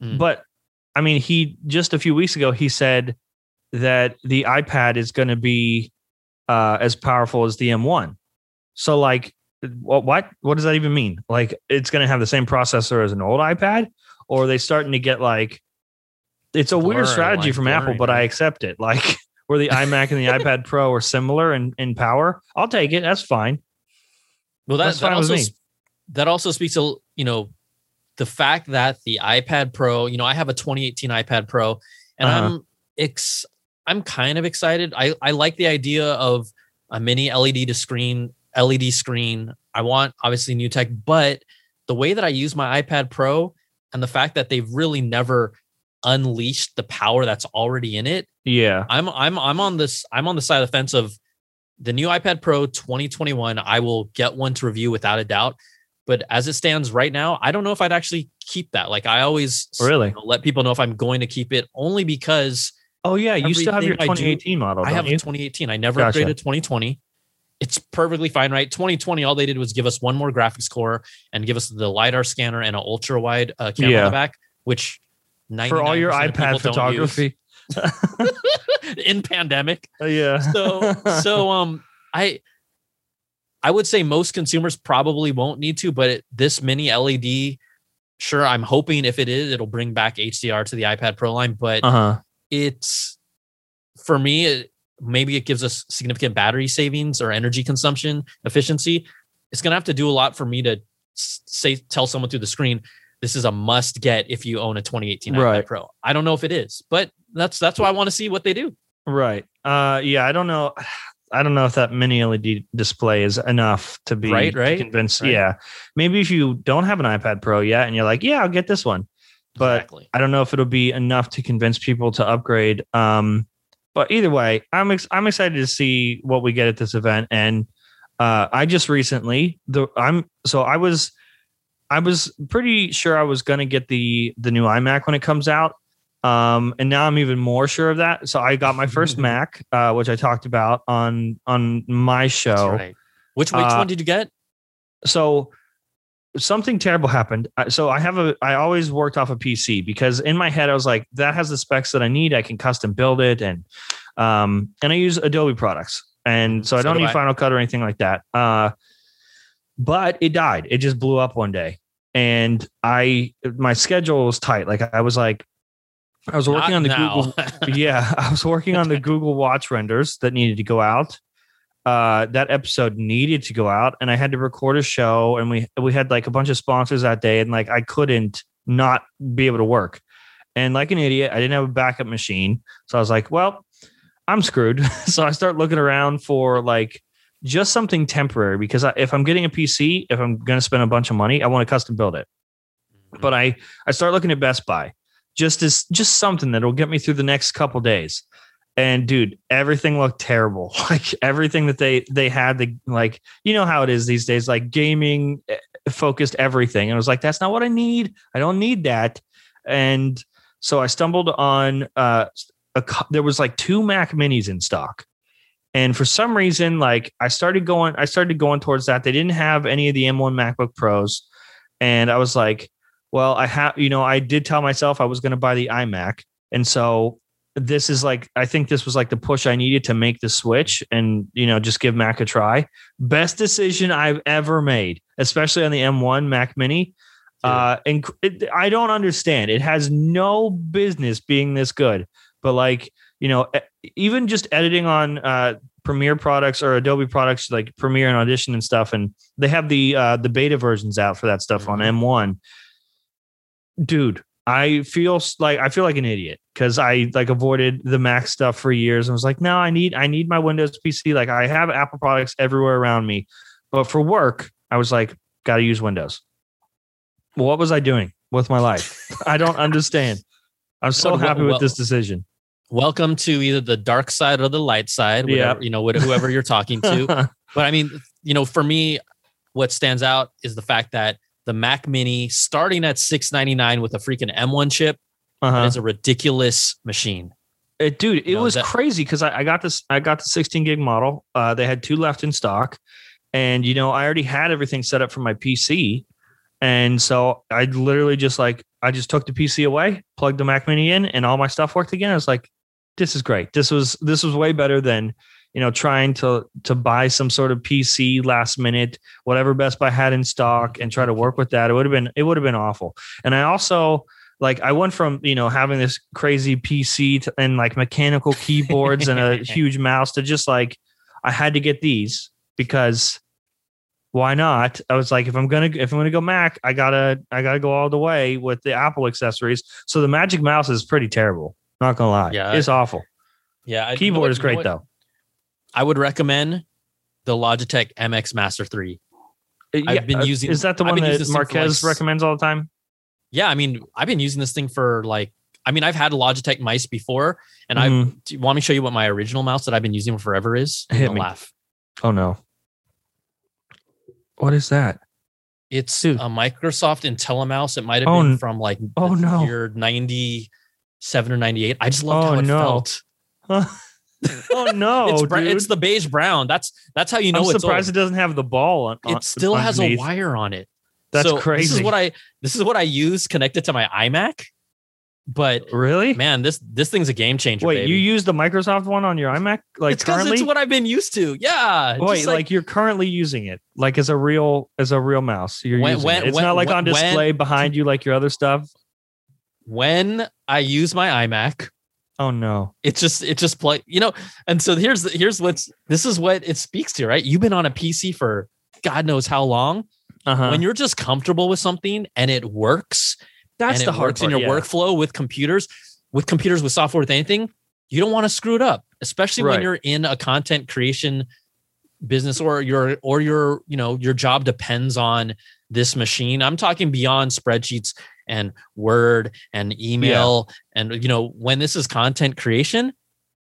S1: Mm.
S2: But I mean, he just a few weeks ago he said that the iPad is going to be uh, as powerful as the M1. So like, what what what does that even mean? Like, it's going to have the same processor as an old iPad, or are they starting to get like? It's a weird strategy
S1: like
S2: from Apple,
S1: blurry,
S2: but I accept it. Like, where the iMac and the iPad Pro are similar in, in power, I'll take it. That's fine.
S1: Well, that,
S2: That's
S1: that
S2: fine with
S1: also
S2: me.
S1: that also speaks to you know the fact that the iPad Pro. You know, I have a 2018 iPad Pro, and
S2: Uh-huh.
S1: I'm ex. I'm kind of excited. I I like the idea of a mini LED to screen LED screen. I want obviously new tech, but the way that I use my iPad Pro and the fact that they've really never unleashed the power that's already in it
S2: Yeah.
S1: I'm I'm I'm on this I'm on the side of the fence of the new iPad Pro 2021. I will get one to review without a doubt. But as it stands right now, I don't know if I'd actually keep that. Like I always
S2: Really?
S1: you know, let people know if I'm going to keep it only because
S2: Oh yeah, you still have your
S1: Everything I do-
S2: 2018 model.
S1: I have
S2: you?
S1: a 2018. I never
S2: Gotcha.
S1: upgraded 2020. It's perfectly fine, right? 2020, all they did was give us one more graphics core and give us the lidar scanner and an ultra wide uh, camera on the back, which
S2: for all your iPad photography.
S1: in pandemic.
S2: Uh, yeah.
S1: So so um I I would say most consumers probably won't need to, but it, this mini LED, sure, I'm hoping if it is, it'll bring back HDR to the iPad Pro line, but
S2: uh huh.
S1: it's for me it, maybe it gives us significant battery savings or energy consumption efficiency it's to have to do a lot for me to say tell someone through the screen this is a must get if you own a 2018
S2: Right.
S1: iPad Pro. I don't know if it is, but that's that's why I want to see what they do.
S2: Right. Uh yeah, I don't know. I don't know if that mini LED display is enough to be
S1: Right, right,
S2: convince.
S1: right.
S2: Yeah. Maybe if you don't have an iPad Pro yet and you're like, yeah, I'll get this one. But
S1: exactly.
S2: I don't know if it'll be enough to convince people to upgrade. Um, but either way, I'm ex- I'm excited to see what we get at this event. And uh, I just recently the I'm so I was I was pretty sure I was gonna get the the new iMac when it comes out. Um, and now I'm even more sure of that. So I got my first Mac, uh, which I talked about on on my show.
S1: right. Which which
S2: Uh,
S1: one did you get?
S2: so something terrible happened. So i have a i always worked off a pc because in my head i was like that has the specs that i need. I can custom build it and um and i use adobe products. And so i don't
S1: do
S2: need
S1: I.
S2: final cut or anything like that. Uh but it died. It just blew up one day. And i my schedule was tight. Like i was like i was working
S1: Not
S2: on the
S1: now.
S2: google yeah, I was working on the Google Watch renders that needed to go out. Uh, that episode needed to go out, and I had to record a show, and we we had like a bunch of sponsors that day, and like I couldn't not be able to work. And like an idiot, I didn't have a backup machine, so I was like, "Well, I'm screwed." so I start looking around for like just something temporary because I, if I'm getting a PC, if I'm going to spend a bunch of money, I want to custom build it but I I start looking at Best Buy just as just something that'll get me through the next couple days. And dude, everything looked terrible. Like everything that they they had the like you know how it is these days like gaming eh, focused everything. And I was like that's not what I need. I don't need that. And so I stumbled on uh a there was like two Mac minis in stock. And for some reason like I started going I started going towards that. They didn't have any of the M1 MacBook Pros and I was like well, I have, you know, I did tell myself I was going to buy the iMac. And so this is like, I think this was like the push I needed to make the switch and, you know, just give Mac a try. Best decision I've ever made, especially on the M1 Mac Mini. Uh, and it, I don't understand. It has no business being this good, but like, you know, even just editing on, uh, Premiere products or Adobe products like Premiere and Audition and stuff, and they have the uh, the beta versions out for that stuff on M1 dude i feel like i feel like an idiot because i like avoided the mac stuff for years and was like no i need i need my windows pc like i have apple products everywhere around me. But for work i was like gotta use windows. Well, what was i doing with my life? I don't understand. I'm so happy with this decision.
S1: Welcome to either the dark side or the light side,
S2: Yeah.
S1: whatever, you know, whoever you're talking to. But I mean, you know, for me, what stands out is the fact that the Mac Mini, starting at six ninety nine with a freaking M1 chip,
S2: uh-huh.
S1: is a ridiculous machine.
S2: It, dude, it
S1: No,
S2: was
S1: that-
S2: crazy because I, I got this. I got the 16 gig model. Uh, they had two left in stock, and you know I already had everything set up for my PC, and so I literally just like I just took the PC away, plugged the Mac Mini in, and all my stuff worked again. I was like, this is great. This was this was way better than you know trying to to buy some sort of PC last minute, whatever Best Buy had in stock, and try to work with that. It would have been it would have been awful. And I also like I went from you know having this crazy PC to, and like mechanical keyboards and a huge mouse to just like I had to get these because why not? I was like, if I'm gonna if I'm gonna go Mac, I gotta I gotta go all the way with the Apple accessories. So the Magic Mouse is pretty terrible. Not gonna lie,
S1: Yeah,
S2: it's awful.
S1: Yeah, I- you know
S2: Keyboard
S1: what-
S2: is
S1: you know
S2: great
S1: what?
S2: though.
S1: I would recommend the Logitech MX Master 3. I've been
S2: uh,
S1: using-
S2: Is that the one that
S1: this thing for,
S2: Marques
S1: like,
S2: recommends all the time?
S1: Yeah, I mean, I've been using this thing for like, I mean, I've had Logitech mice before, and I
S2: Mhm.
S1: do you want me to show you what my original mouse that I've been using forever is?
S2: Hit me.
S1: laugh.
S2: Oh no. What is that?
S1: It's
S2: Dude.
S1: a Microsoft IntelliMouse. It might have
S2: Oh,
S1: been from like
S2: oh,
S1: the
S2: no.
S1: year 97 or 98. I just loved
S2: Oh,
S1: how it
S2: no.
S1: felt.
S2: oh no,
S1: it's, bra- it's the beige brown. That's that's how you know
S2: I'm
S1: it's
S2: surprised it doesn't have the ball on. on
S1: It still has a wire on it.
S2: That's
S1: So
S2: crazy.
S1: This is what I this is what I use connected to my iMac. But
S2: really.
S1: man, this this thing's a game changer.
S2: Wait,
S1: baby.
S2: you use the Microsoft one on your iMac? Like
S1: it's because
S2: currently?
S1: it's what I've been used to. Yeah.
S2: Wait,
S1: just
S2: like, you're currently using it, like as a real as a real mouse. You're
S1: When-
S2: using
S1: when-
S2: it. It's
S1: when-
S2: not like on display behind you like your other stuff.
S1: when I use my iMac,
S2: Oh no.
S1: it's just it just play you know and so here's the, here's what's this is what it speaks to right you've been on a pc for god knows how long
S2: Uh-huh.
S1: when you're just comfortable with something and it works
S2: That's
S1: and
S2: the
S1: it
S2: hard
S1: works
S2: part,
S1: in your
S2: yeah.
S1: workflow with computers with computers with software with anything you don't want to screw it up especially when you're in a content creation business or your or your you know your job depends on this machine i'm talking beyond spreadsheets and word and email and you know when this is content creation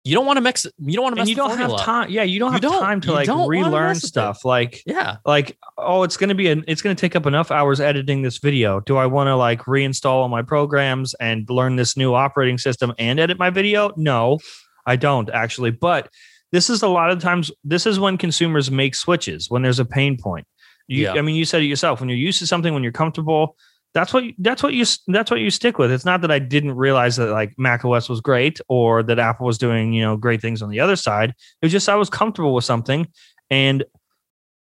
S1: you don't want to mix you don't want to mess
S2: And you don't have time. Yeah, you don't
S1: You
S2: have
S1: don't.
S2: time to like relearn stuff. Like
S1: yeah
S2: like oh it's going to be an it's to take up enough hours editing this video do i want to like reinstall all my programs and learn this new operating system and edit my video no i don't actually but this is a lot of times this is when consumers make switches when there's a pain point you,
S1: Yeah.
S2: i mean you said it yourself when you're used to something when you're comfortable that's what that's what you that's what you stick with it's not that i didn't realize that like mac os was great or that apple was doing you know great things on the other side it was just i was comfortable with something and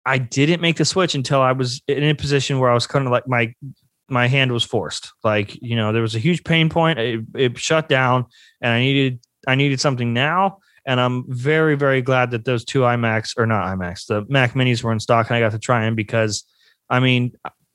S2: I didn't make the switch until I was in a position where I was kind of like my my hand was forced. Like you know, there was a huge pain point. It, it shut down, and I needed I needed something now. And I'm very very glad that those two iMacs or not iMacs, the Mac Minis were in stock, and I got to try them because, I mean,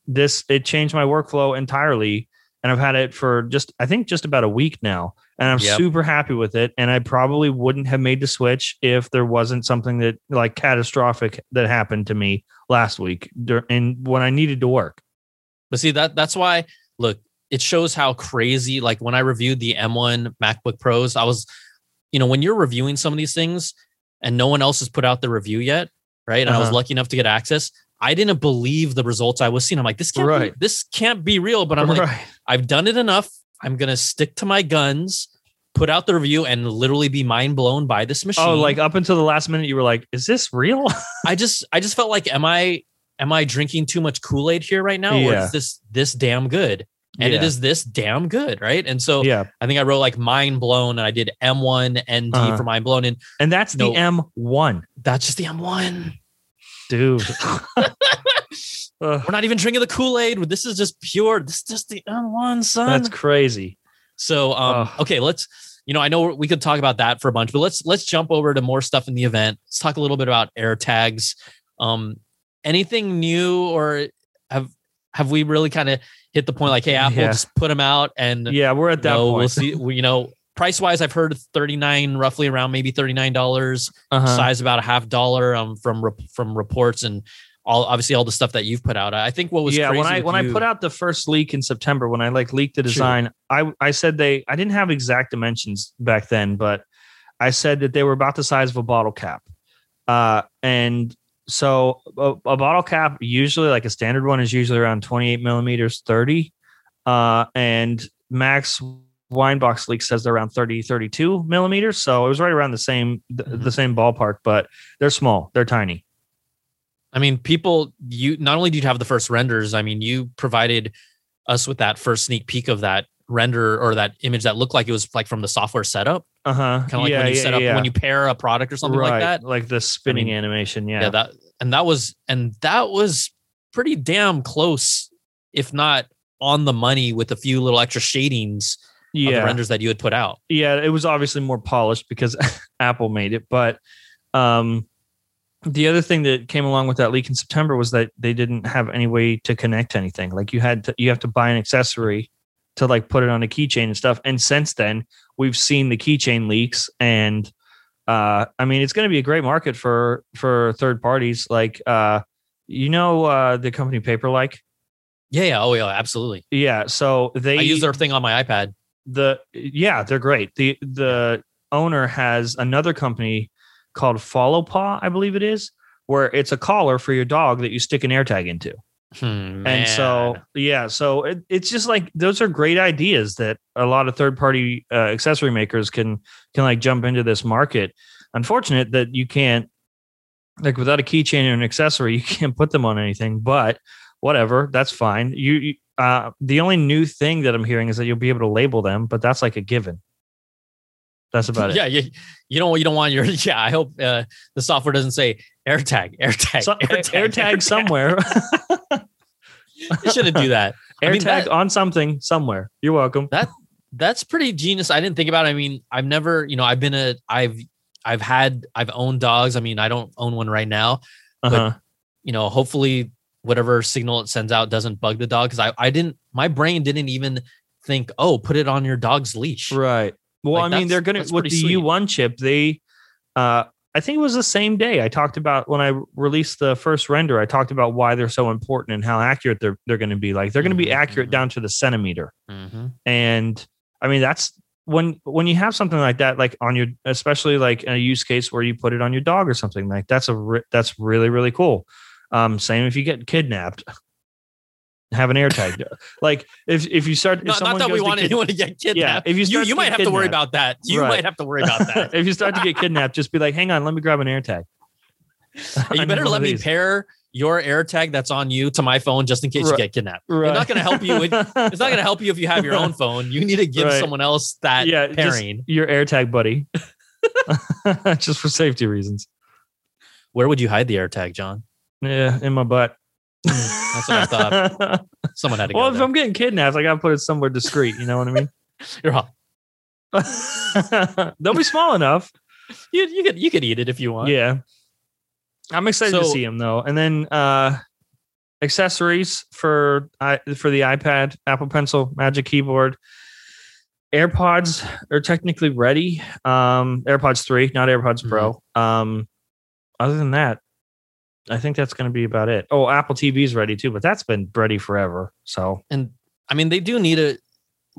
S2: this it changed my workflow entirely. And I've had it for just I think just about a week now, and I'm
S1: Yep.
S2: super happy with it. And I probably wouldn't have made the switch if there wasn't something that like catastrophic that happened to me last week and when I needed to work.
S1: But see that that's why look, it shows how crazy like when I reviewed the M1 MacBook Pros, I was you know, when you're reviewing some of these things and no one else has put out the review yet, right? And I was
S2: Uh-huh.
S1: lucky enough to get access. I didn't believe the results I was seeing. I'm like, this can't
S2: Right.
S1: be, this can't be real. But I'm like, I've done it enough. I'm gonna stick to my guns, put out the review, and literally be mind blown by this machine.
S2: Oh, like up until the last minute, you were like, "Is this real?"
S1: I just I just felt like am I am I drinking too much Kool-Aid here right now? Or
S2: Yeah.
S1: is this this damn good? And it
S2: Yeah.
S1: is this damn good, right? And so
S2: yeah,
S1: I think I wrote like mind blown and I did M1 ND
S2: Uh-huh.
S1: for mind blown. And
S2: and that's
S1: No.
S2: the M1,
S1: that's just the M1.
S2: Dude.
S1: We're not even drinking the Kool-Aid. This is just pure. This is just the M1, son.
S2: that's crazy.
S1: So um okay, let's you know, I know we could talk about that for a bunch, but let's let's jump over to more stuff in the event. Let's talk a little bit about air tags. Um anything new or have have we really kind of hit the point like, hey, Apple,
S2: Yeah.
S1: just put them out and
S2: Yeah, we're at that
S1: know,
S2: point.
S1: we'll see. We, you know, price wise, I've heard 39, roughly around maybe $39,
S2: Uh-huh.
S1: size about a half dollar um from from reports and all obviously all the stuff that you've put out. I think what was
S2: yeah, when I when I put out the first leak in September, when I like leaked the design, I I said they I didn't have exact dimensions back then, but I said that they were about the size of a bottle cap. Uh, and so a, a bottle cap usually like a standard one is usually around 28 millimeters 30 uh and max Weinbach leak says they're around 30 32 millimeters so it was right around the same the,
S1: Mhm.
S2: the same ballpark but they're small they're tiny
S1: I mean, people, you not only did you have the first renders, I mean, you provided us with that first sneak peek of that render or that image that looked like it was like from the software setup,
S2: uh-huh
S1: kind of like when you set up when you pair a product or something like that.
S2: like the spinning
S1: mean,
S2: animation yeah
S1: Yeah. that and that was and that was pretty damn close, if not on the money, with a few little extra shadings of the
S2: yeah
S1: renders that you had put out.
S2: yeah it was obviously more polished because apple made it but um the other thing that came along with that leak in september was that they didn't have any way to connect anything like you had to you have to buy an accessory to like put it on a keychain and stuff and since then we've seen the keychain leaks and uh i mean it's going to be a great market for for third parties like uh you know uh the company paperlike
S1: Yeah, yeah, oh yeah, absolutely.
S2: yeah so they
S1: I use their thing on my iPad.
S2: The yeah they're great the the owner has another company called follow paw i believe it is where it's a collar for your dog that you stick an AirTag into
S1: Hmm,
S2: And so, yeah, so it, it's just like those are great ideas that a lot of third party uh, accessory makers can can like jump into this market. Unfortunate that you can't like without a keychain or an accessory, you can't put them on anything. But whatever, that's fine. You, you uh, the only new thing that I'm hearing is that you'll be able to label them, but that's like a given. That's about it.
S1: yeah, you, you don't you don't want your yeah. I hope uh, the software doesn't say AirTag, AirTag,
S2: So,
S1: AirTag,
S2: AirTag somewhere.
S1: It shouldn't do that. I mean,
S2: AirTag
S1: that-
S2: on something somewhere. You're welcome.
S1: That That's pretty genius. I didn't think about. it. I mean, I've never, you know, I've been a, I've, I've had, I've owned dogs. I mean, I don't own one right now.
S2: Uh-huh.
S1: You know, hopefully, whatever signal it sends out doesn't bug the dog because I, I didn't, my brain didn't even think, oh, put it on your dog's leash.
S2: Right. Well,
S1: Like,
S2: I mean, they're gonna with the
S1: sweet.
S2: U1 chip. They, uh, I think it was the same day I talked about when I released the first render. I talked about why they're so important and how accurate they're they're going to be. Like they're going to be
S1: Mhm,
S2: accurate
S1: mhm.
S2: down to the centimeter.
S1: hmm
S2: And I mean, that's when when you have something like that, like on your, especially like in a use case where you put it on your dog or something like that's a re- that's really really cool. Um, same if you get kidnapped. Have an AirTag. like if if you start, if
S1: Not, not that we
S2: goes to
S1: want
S2: kid-
S1: anyone to get kidnapped.
S2: Yeah, if you
S1: you, you
S2: to
S1: might have to worry about that. You
S2: Right.
S1: might have to worry about that.
S2: if you start to get kidnapped, just be like, hang on, let me grab an AirTag. I
S1: you better let me pair your AirTag that's on you to my phone just in case you get kidnapped.
S2: Right.
S1: It's not gonna help you with- It's not going to help you if you have your own phone. You need to give
S2: Right.
S1: someone else that
S2: Yeah,
S1: pairing.
S2: your AirTag buddy, just for safety reasons.
S1: Where would you hide the AirTag, Jon?
S2: Yeah, in my butt.
S1: That's what I thought. Someone had to
S2: well, if
S1: there.
S2: I'm getting kidnapped, I gotta put it somewhere discreet. You know what I mean?
S1: You're wrong.
S2: They'll be small enough.
S1: You, you could you could eat it if you want.
S2: Yeah. I'm excited to see them though. And then uh accessories for i for the iPad, Apple Pencil, Magic Keyboard. AirPods are technically ready. Um AirPods 3, not AirPods Pro. Um other than that, I think that's going to be about it. Oh, Apple TV's ready too, but that's been ready forever. So,
S1: And I mean, they do need a.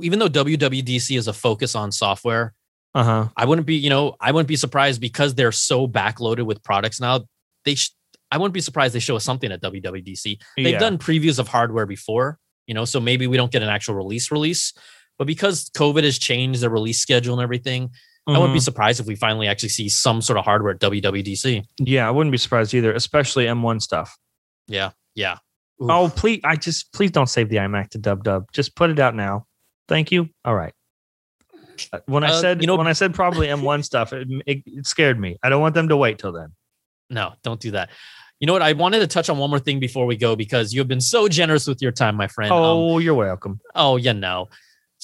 S1: Even though WWDC is a focus on software,
S2: uh-huh.
S1: I wouldn't be, you know, I wouldn't be surprised because they're so backloaded with products now. They, sh- I wouldn't be surprised they show us something at WWDC. They've
S2: Yeah.
S1: done previews of hardware before, you know, so maybe we don't get an actual release release. But because COVID has changed the release schedule and everything, I wouldn't be
S2: Mhm.
S1: surprised if we finally actually see some sort of hardware at WWDC.
S2: Yeah, I wouldn't be surprised either, especially M1 stuff.
S1: Yeah, yeah. Oof.
S2: Oh, please! I just please don't save the iMac to Dub Dub. Just put it out now. Thank you. All right. Uh, When I
S1: Uh,
S2: said
S1: you know-
S2: when I said probably M1 stuff, it, it, it scared me. I don't want them to wait till then.
S1: no, don't do that. You know what? I wanted to touch on one more thing before we go because you've been so generous with your time, my friend. Um,
S2: oh, you're welcome.
S1: oh, you know.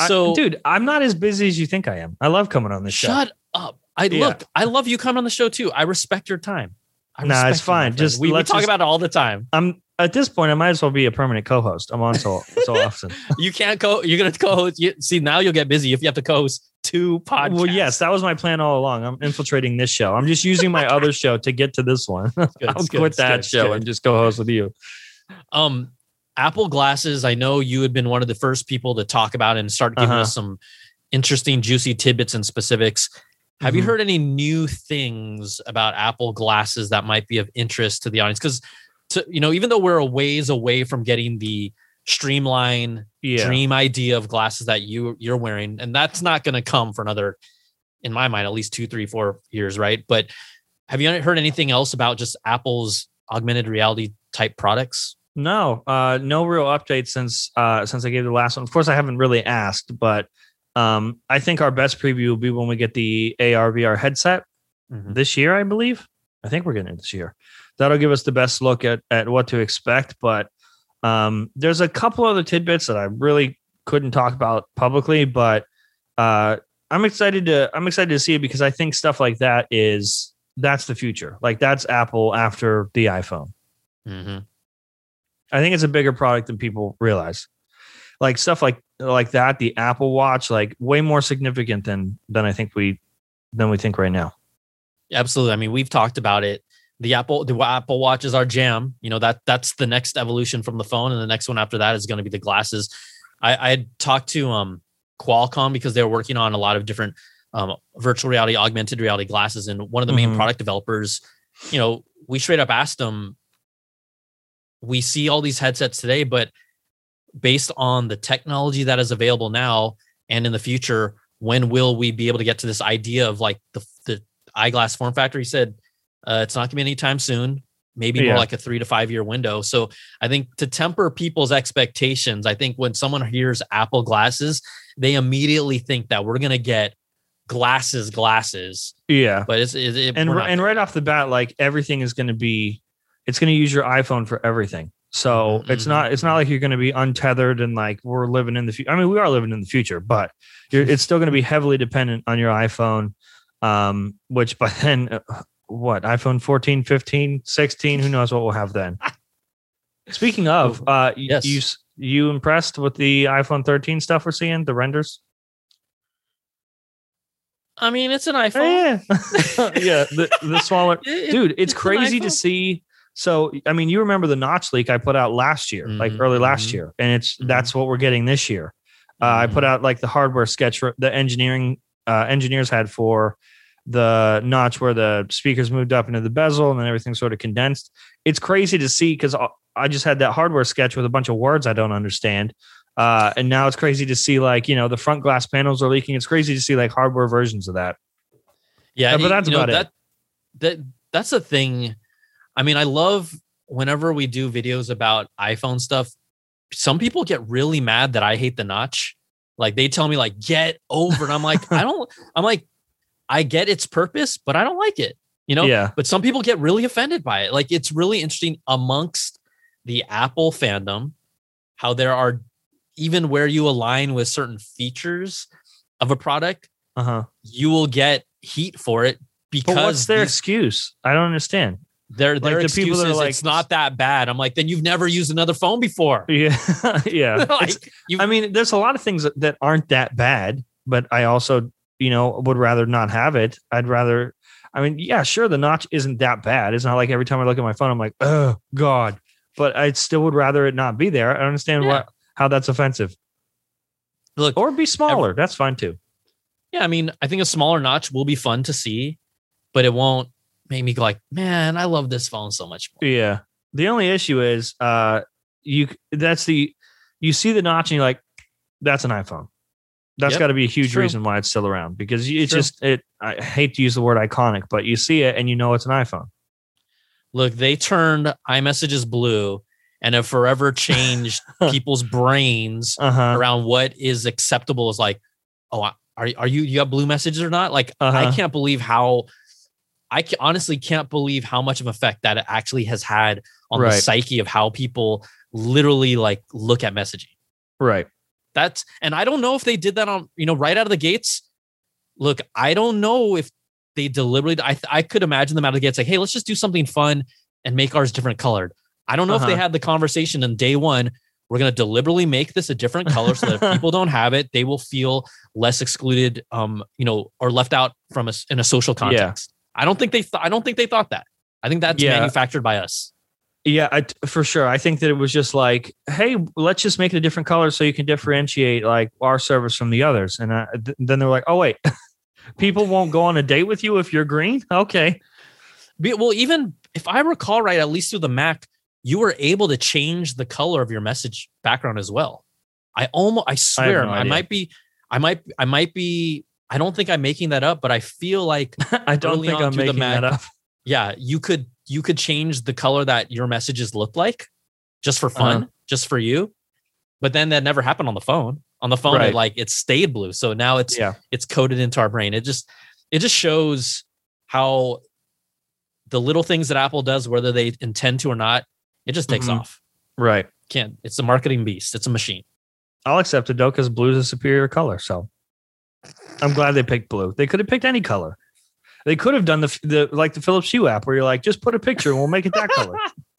S2: I-
S1: So,
S2: dude, I'm not as busy as you think I am. I love coming on this show.
S1: shut up. I
S2: Yeah.
S1: look. I love you coming on the show too. I respect your time. I
S2: nah, it's fine. Just
S1: we, we talk
S2: just,
S1: about it all the time.
S2: I'm at this point. I might as well be a permanent co-host. I'm on so so often.
S1: You can't co. You're gonna co-host. You, see, now you'll get busy if you have to co-host two podcasts.
S2: Well, yes, that was my plan all along. I'm infiltrating this show. I'm just using my other show to get to this one.
S1: Good,
S2: I'll
S1: good,
S2: quit that
S1: good,
S2: show and just co-host with you.
S1: Um, Apple glasses. I know you had been one of the first people to talk about and start giving
S2: Uh-huh.
S1: us some interesting, juicy tidbits and specifics. Have you
S2: Mhm.
S1: heard any new things about Apple glasses that might be of interest to the audience? Because, you know, even though we're a ways away from getting the streamline
S2: Yeah.
S1: dream idea of glasses that you you're wearing, and that's not going to come for another, in my mind, at least two, three, four years, right? But have you heard anything else about just Apple's augmented reality type products?
S2: No, uh, no real updates since uh, since I gave the last one. Of course, I haven't really asked, but um, I think our best preview will be when we get the AR VR headset
S1: Mhm.
S2: this year. I believe. I think we're getting it this year. That'll give us the best look at at what to expect. But um, there's a couple other tidbits that I really couldn't talk about publicly, but uh, I'm excited to I'm excited to see it because I think stuff like that is that's the future. Like that's Apple after the iPhone.
S1: Mhm.
S2: I think it's a bigger product than people realize. Like stuff like like that, the Apple Watch, like way more significant than than I think we than we think right now.
S1: Absolutely. I mean, we've talked about it. The Apple, the Apple Watch is our jam. You know that that's the next evolution from the phone, and the next one after that is going to be the glasses. I, I had talked to um Qualcomm because they're working on a lot of different um, virtual reality, augmented reality glasses, and one of the main
S2: Mhm.
S1: product developers, you know, we straight up asked them, we see all these headsets today, but based on the technology that is available now and in the future, when will we be able to get to this idea of like the the eyeglass form factor? He said uh, it's not going to be anytime soon. Maybe
S2: Yeah.
S1: more like a three to five year window. So I think to temper people's expectations, I think when someone hears Apple glasses, they immediately think that we're going to get glasses, glasses.
S2: Yeah.
S1: But it's it, it-
S2: and
S1: we're
S2: ri-
S1: not
S2: and right off the bat, like everything is going to be, it's going to use your iPhone for everything. So
S1: Mhm,
S2: it's not it's not like you're going to be untethered and like we're living in the future. I mean, we are living in the future, but you're, it's still going to be heavily dependent on your iPhone. Um, which by then, uh, what iPhone 14, 15, 16, who knows what we'll have then. Speaking of, uh,
S1: Yes.
S2: you you impressed with the iPhone 13 stuff we're seeing, the renders?
S1: I mean, it's an iPhone.
S2: Yeah, yeah, the the smaller dude it's
S1: it's
S2: crazy to see so i mean you remember the notch leak i put out last year like
S1: Mhm,
S2: early last
S1: mhm.
S2: year and it's
S1: Mhm.
S2: that's what we're getting this year uh, i put out like the hardware sketch for the engineering uh, engineers had for the notch where the speakers moved up into the bezel and then everything sort of condensed it's crazy to see because i just had that hardware sketch with a bunch of words i don't understand uh, and now it's crazy to see like you know the front glass panels are leaking it's crazy to see like hardware versions of that
S1: Yeah,
S2: Uh, but that's
S1: you know,
S2: about it.
S1: that, That that's a thing. I mean, I love whenever we do videos about iPhone stuff. Some people get really mad that I hate the notch. Like they tell me, like, get over it. I'm like, I don't. I'm like, I get its purpose, but I don't like it. You know.
S2: yeah
S1: But some people get really offended by it. Like it's really interesting amongst the Apple fandom how there are even where you align with certain features of a product,
S2: uh-huh
S1: you will get heat for it because
S2: But what's their
S1: these-
S2: excuse? I don't understand.
S1: Their their
S2: the people that are like-
S1: it's not that bad. I'm like, then you've never used another phone before.
S2: Yeah, yeah.
S1: Like,
S2: I mean, there's a lot of things that, aren't that bad, but I also, you know, would rather not have it. I'd rather. I mean, yeah, sure, the notch isn't that bad. It's not like every time I look at my phone, I'm like, oh god. But I still would rather it not be there. I don't understand
S1: Yeah.
S2: what how that's offensive.
S1: Look,
S2: Or be smaller. that's fine too.
S1: yeah, I mean, I think a smaller notch will be fun to see, but it won't make me go like, man, I love this phone so much more.
S2: Yeah. The only issue is, uh, you that's the you see the notch and you're like, that's an iPhone. That's
S1: Yep,
S2: got to be a huge
S1: true.
S2: reason why it's still around because you- it's
S1: True.
S2: just it. I hate to use the word iconic, but you see it and you know it's an iPhone.
S1: Look, they turned iMessages blue and have forever changed people's brains
S2: Uh huh.
S1: around what is acceptable Is like, oh, are are you you got blue messages or not? Like, I
S2: Uh-huh.
S1: can't believe how I ca- honestly can't believe how much of effect that it actually has had on the psyche of how people literally like look at messaging.
S2: Right.
S1: That's and I don't know if they did that on you know right out of the gates. Look, I don't know if they deliberately. I I could imagine them out of the gates like, hey, let's just do something fun and make ours different colored. I don't know if they
S2: Uh-huh.
S1: had the conversation in day one. We're going to deliberately make this a different color so that if people don't have it, they will feel less excluded, um, you know, or left out from us in a social context. I don't think they. Th- I don't think they thought that. I think that's
S2: Yeah.
S1: manufactured by us.
S2: Yeah, I, for sure. I think that it was just like, hey, let's just make it a different color so you can differentiate like our service from the others. And I, th- then they're like, oh wait, people won't go on a date with you if you're green. Okay.
S1: Well, even if I recall right, at least through the Mac, you were able to change the color of your message background as well. I almost, I swear,
S2: no
S1: I, might be, I might, I might be. I don't think I'm making that up, but I feel like,
S2: I don't think I'm making that up.
S1: yeah, you could, you could change the color that your messages look like, just for fun,
S2: Uh-huh.
S1: just for you. But then that never happened on the phone. On the phone,
S2: Right.
S1: it like it stayed blue. So now it's
S2: Yeah.
S1: it's coded into our brain. It just it just shows how the little things that Apple does, whether they intend to or not, it just takes
S2: Mhm.
S1: off.
S2: Right.
S1: Can't. It's a marketing beast. It's a machine.
S2: I'll accept it though, because blue is a superior color. So I'm glad they picked blue. They could have picked any color. They could have done the the like the Philips Hue app where you're like, just put a picture and we'll make it that color.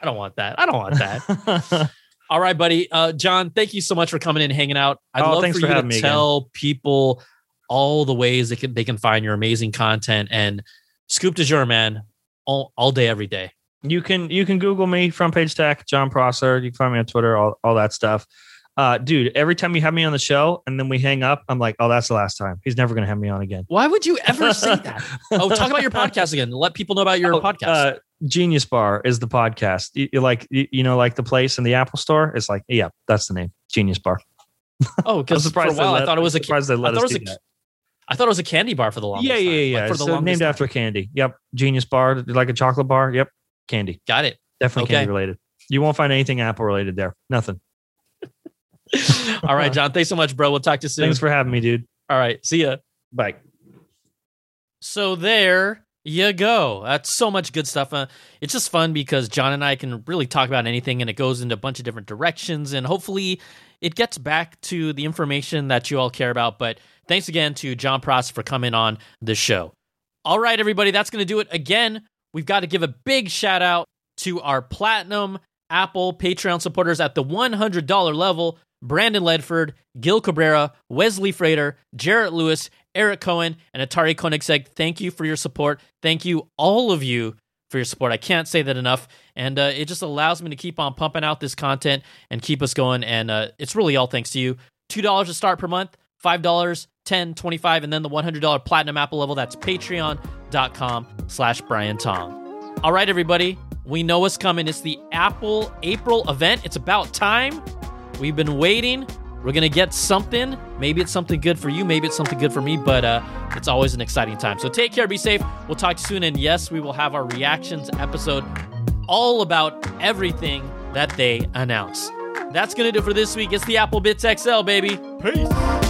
S1: I don't want that. I don't want that. All right, buddy. Uh, Jon, thank you so much for coming in and hanging out. I'd
S2: Oh,
S1: love for
S2: for
S1: you to
S2: having me again.
S1: tell people all the ways they can they can find your amazing content and scoop de jour, man, all, all day, every day.
S2: you can you can Google me, front page tech, Jon Prosser. You can find me on Twitter, all, all that stuff. Uh, dude, every time you have me on the show and then we hang up, I'm like, oh, that's the last time. He's never gonna have me on again.
S1: Why would you ever say that? Oh, talk about your podcast again. Let people know about your
S2: Oh,
S1: podcast.
S2: Uh, Genius Bar is the podcast. You, you like you, you know like the place in the Apple Store. It's like yeah, that's the name. Genius Bar.
S1: Oh, because for a
S2: surprised they
S1: I
S2: let-
S1: thought it was a
S2: surprised they let
S1: I thought
S2: us
S1: it was
S2: do
S1: a-
S2: that.
S1: I thought it was a candy bar for the longest
S2: Yeah,
S1: time.
S2: yeah,
S1: Like,
S2: yeah.
S1: for the
S2: So named
S1: time.
S2: after candy. Yep. Genius Bar, like a chocolate bar. Yep. Candy.
S1: Got it.
S2: Definitely
S1: Okay.
S2: candy related. You won't find anything Apple related there. Nothing.
S1: All right, Jon. Thanks so much, bro. We'll talk to you soon.
S2: Thanks for having me, dude.
S1: All right. See ya.
S2: Bye.
S1: So there you go. That's so much good stuff. Uh, it's just fun because Jon and I can really talk about anything and it goes into a bunch of different directions and hopefully it gets back to the information that you all care about. But thanks again to Jon Pross for coming on the show. All right, everybody, that's going to do it again. We've got to give a big shout out to our platinum Apple Patreon supporters at the $100 level Brandon Ledford, Gil Cabrera, Wesley Frater, Jarrett Lewis, Eric Cohen, and Atari Koenigsegg. Thank you for your support. Thank you, all of you, for your support. I can't say that enough. And uh, it just allows me to keep on pumping out this content and keep us going. And uh, it's really all thanks to you. $2 to start per month, $5, 10 25 and then the $100 platinum Apple level. That's patreon.com slash Brian Tong. All right, everybody. We know what's coming. It's the Apple April event. It's about time. We've been waiting. We're going to get something. Maybe it's something good for you. Maybe it's something good for me, but uh, it's always an exciting time. So take care, be safe. We'll talk soon. And yes, we will have our reactions episode all about everything that they announce. That's going to do for this week. It's the Apple Bitz XL, baby. Peace.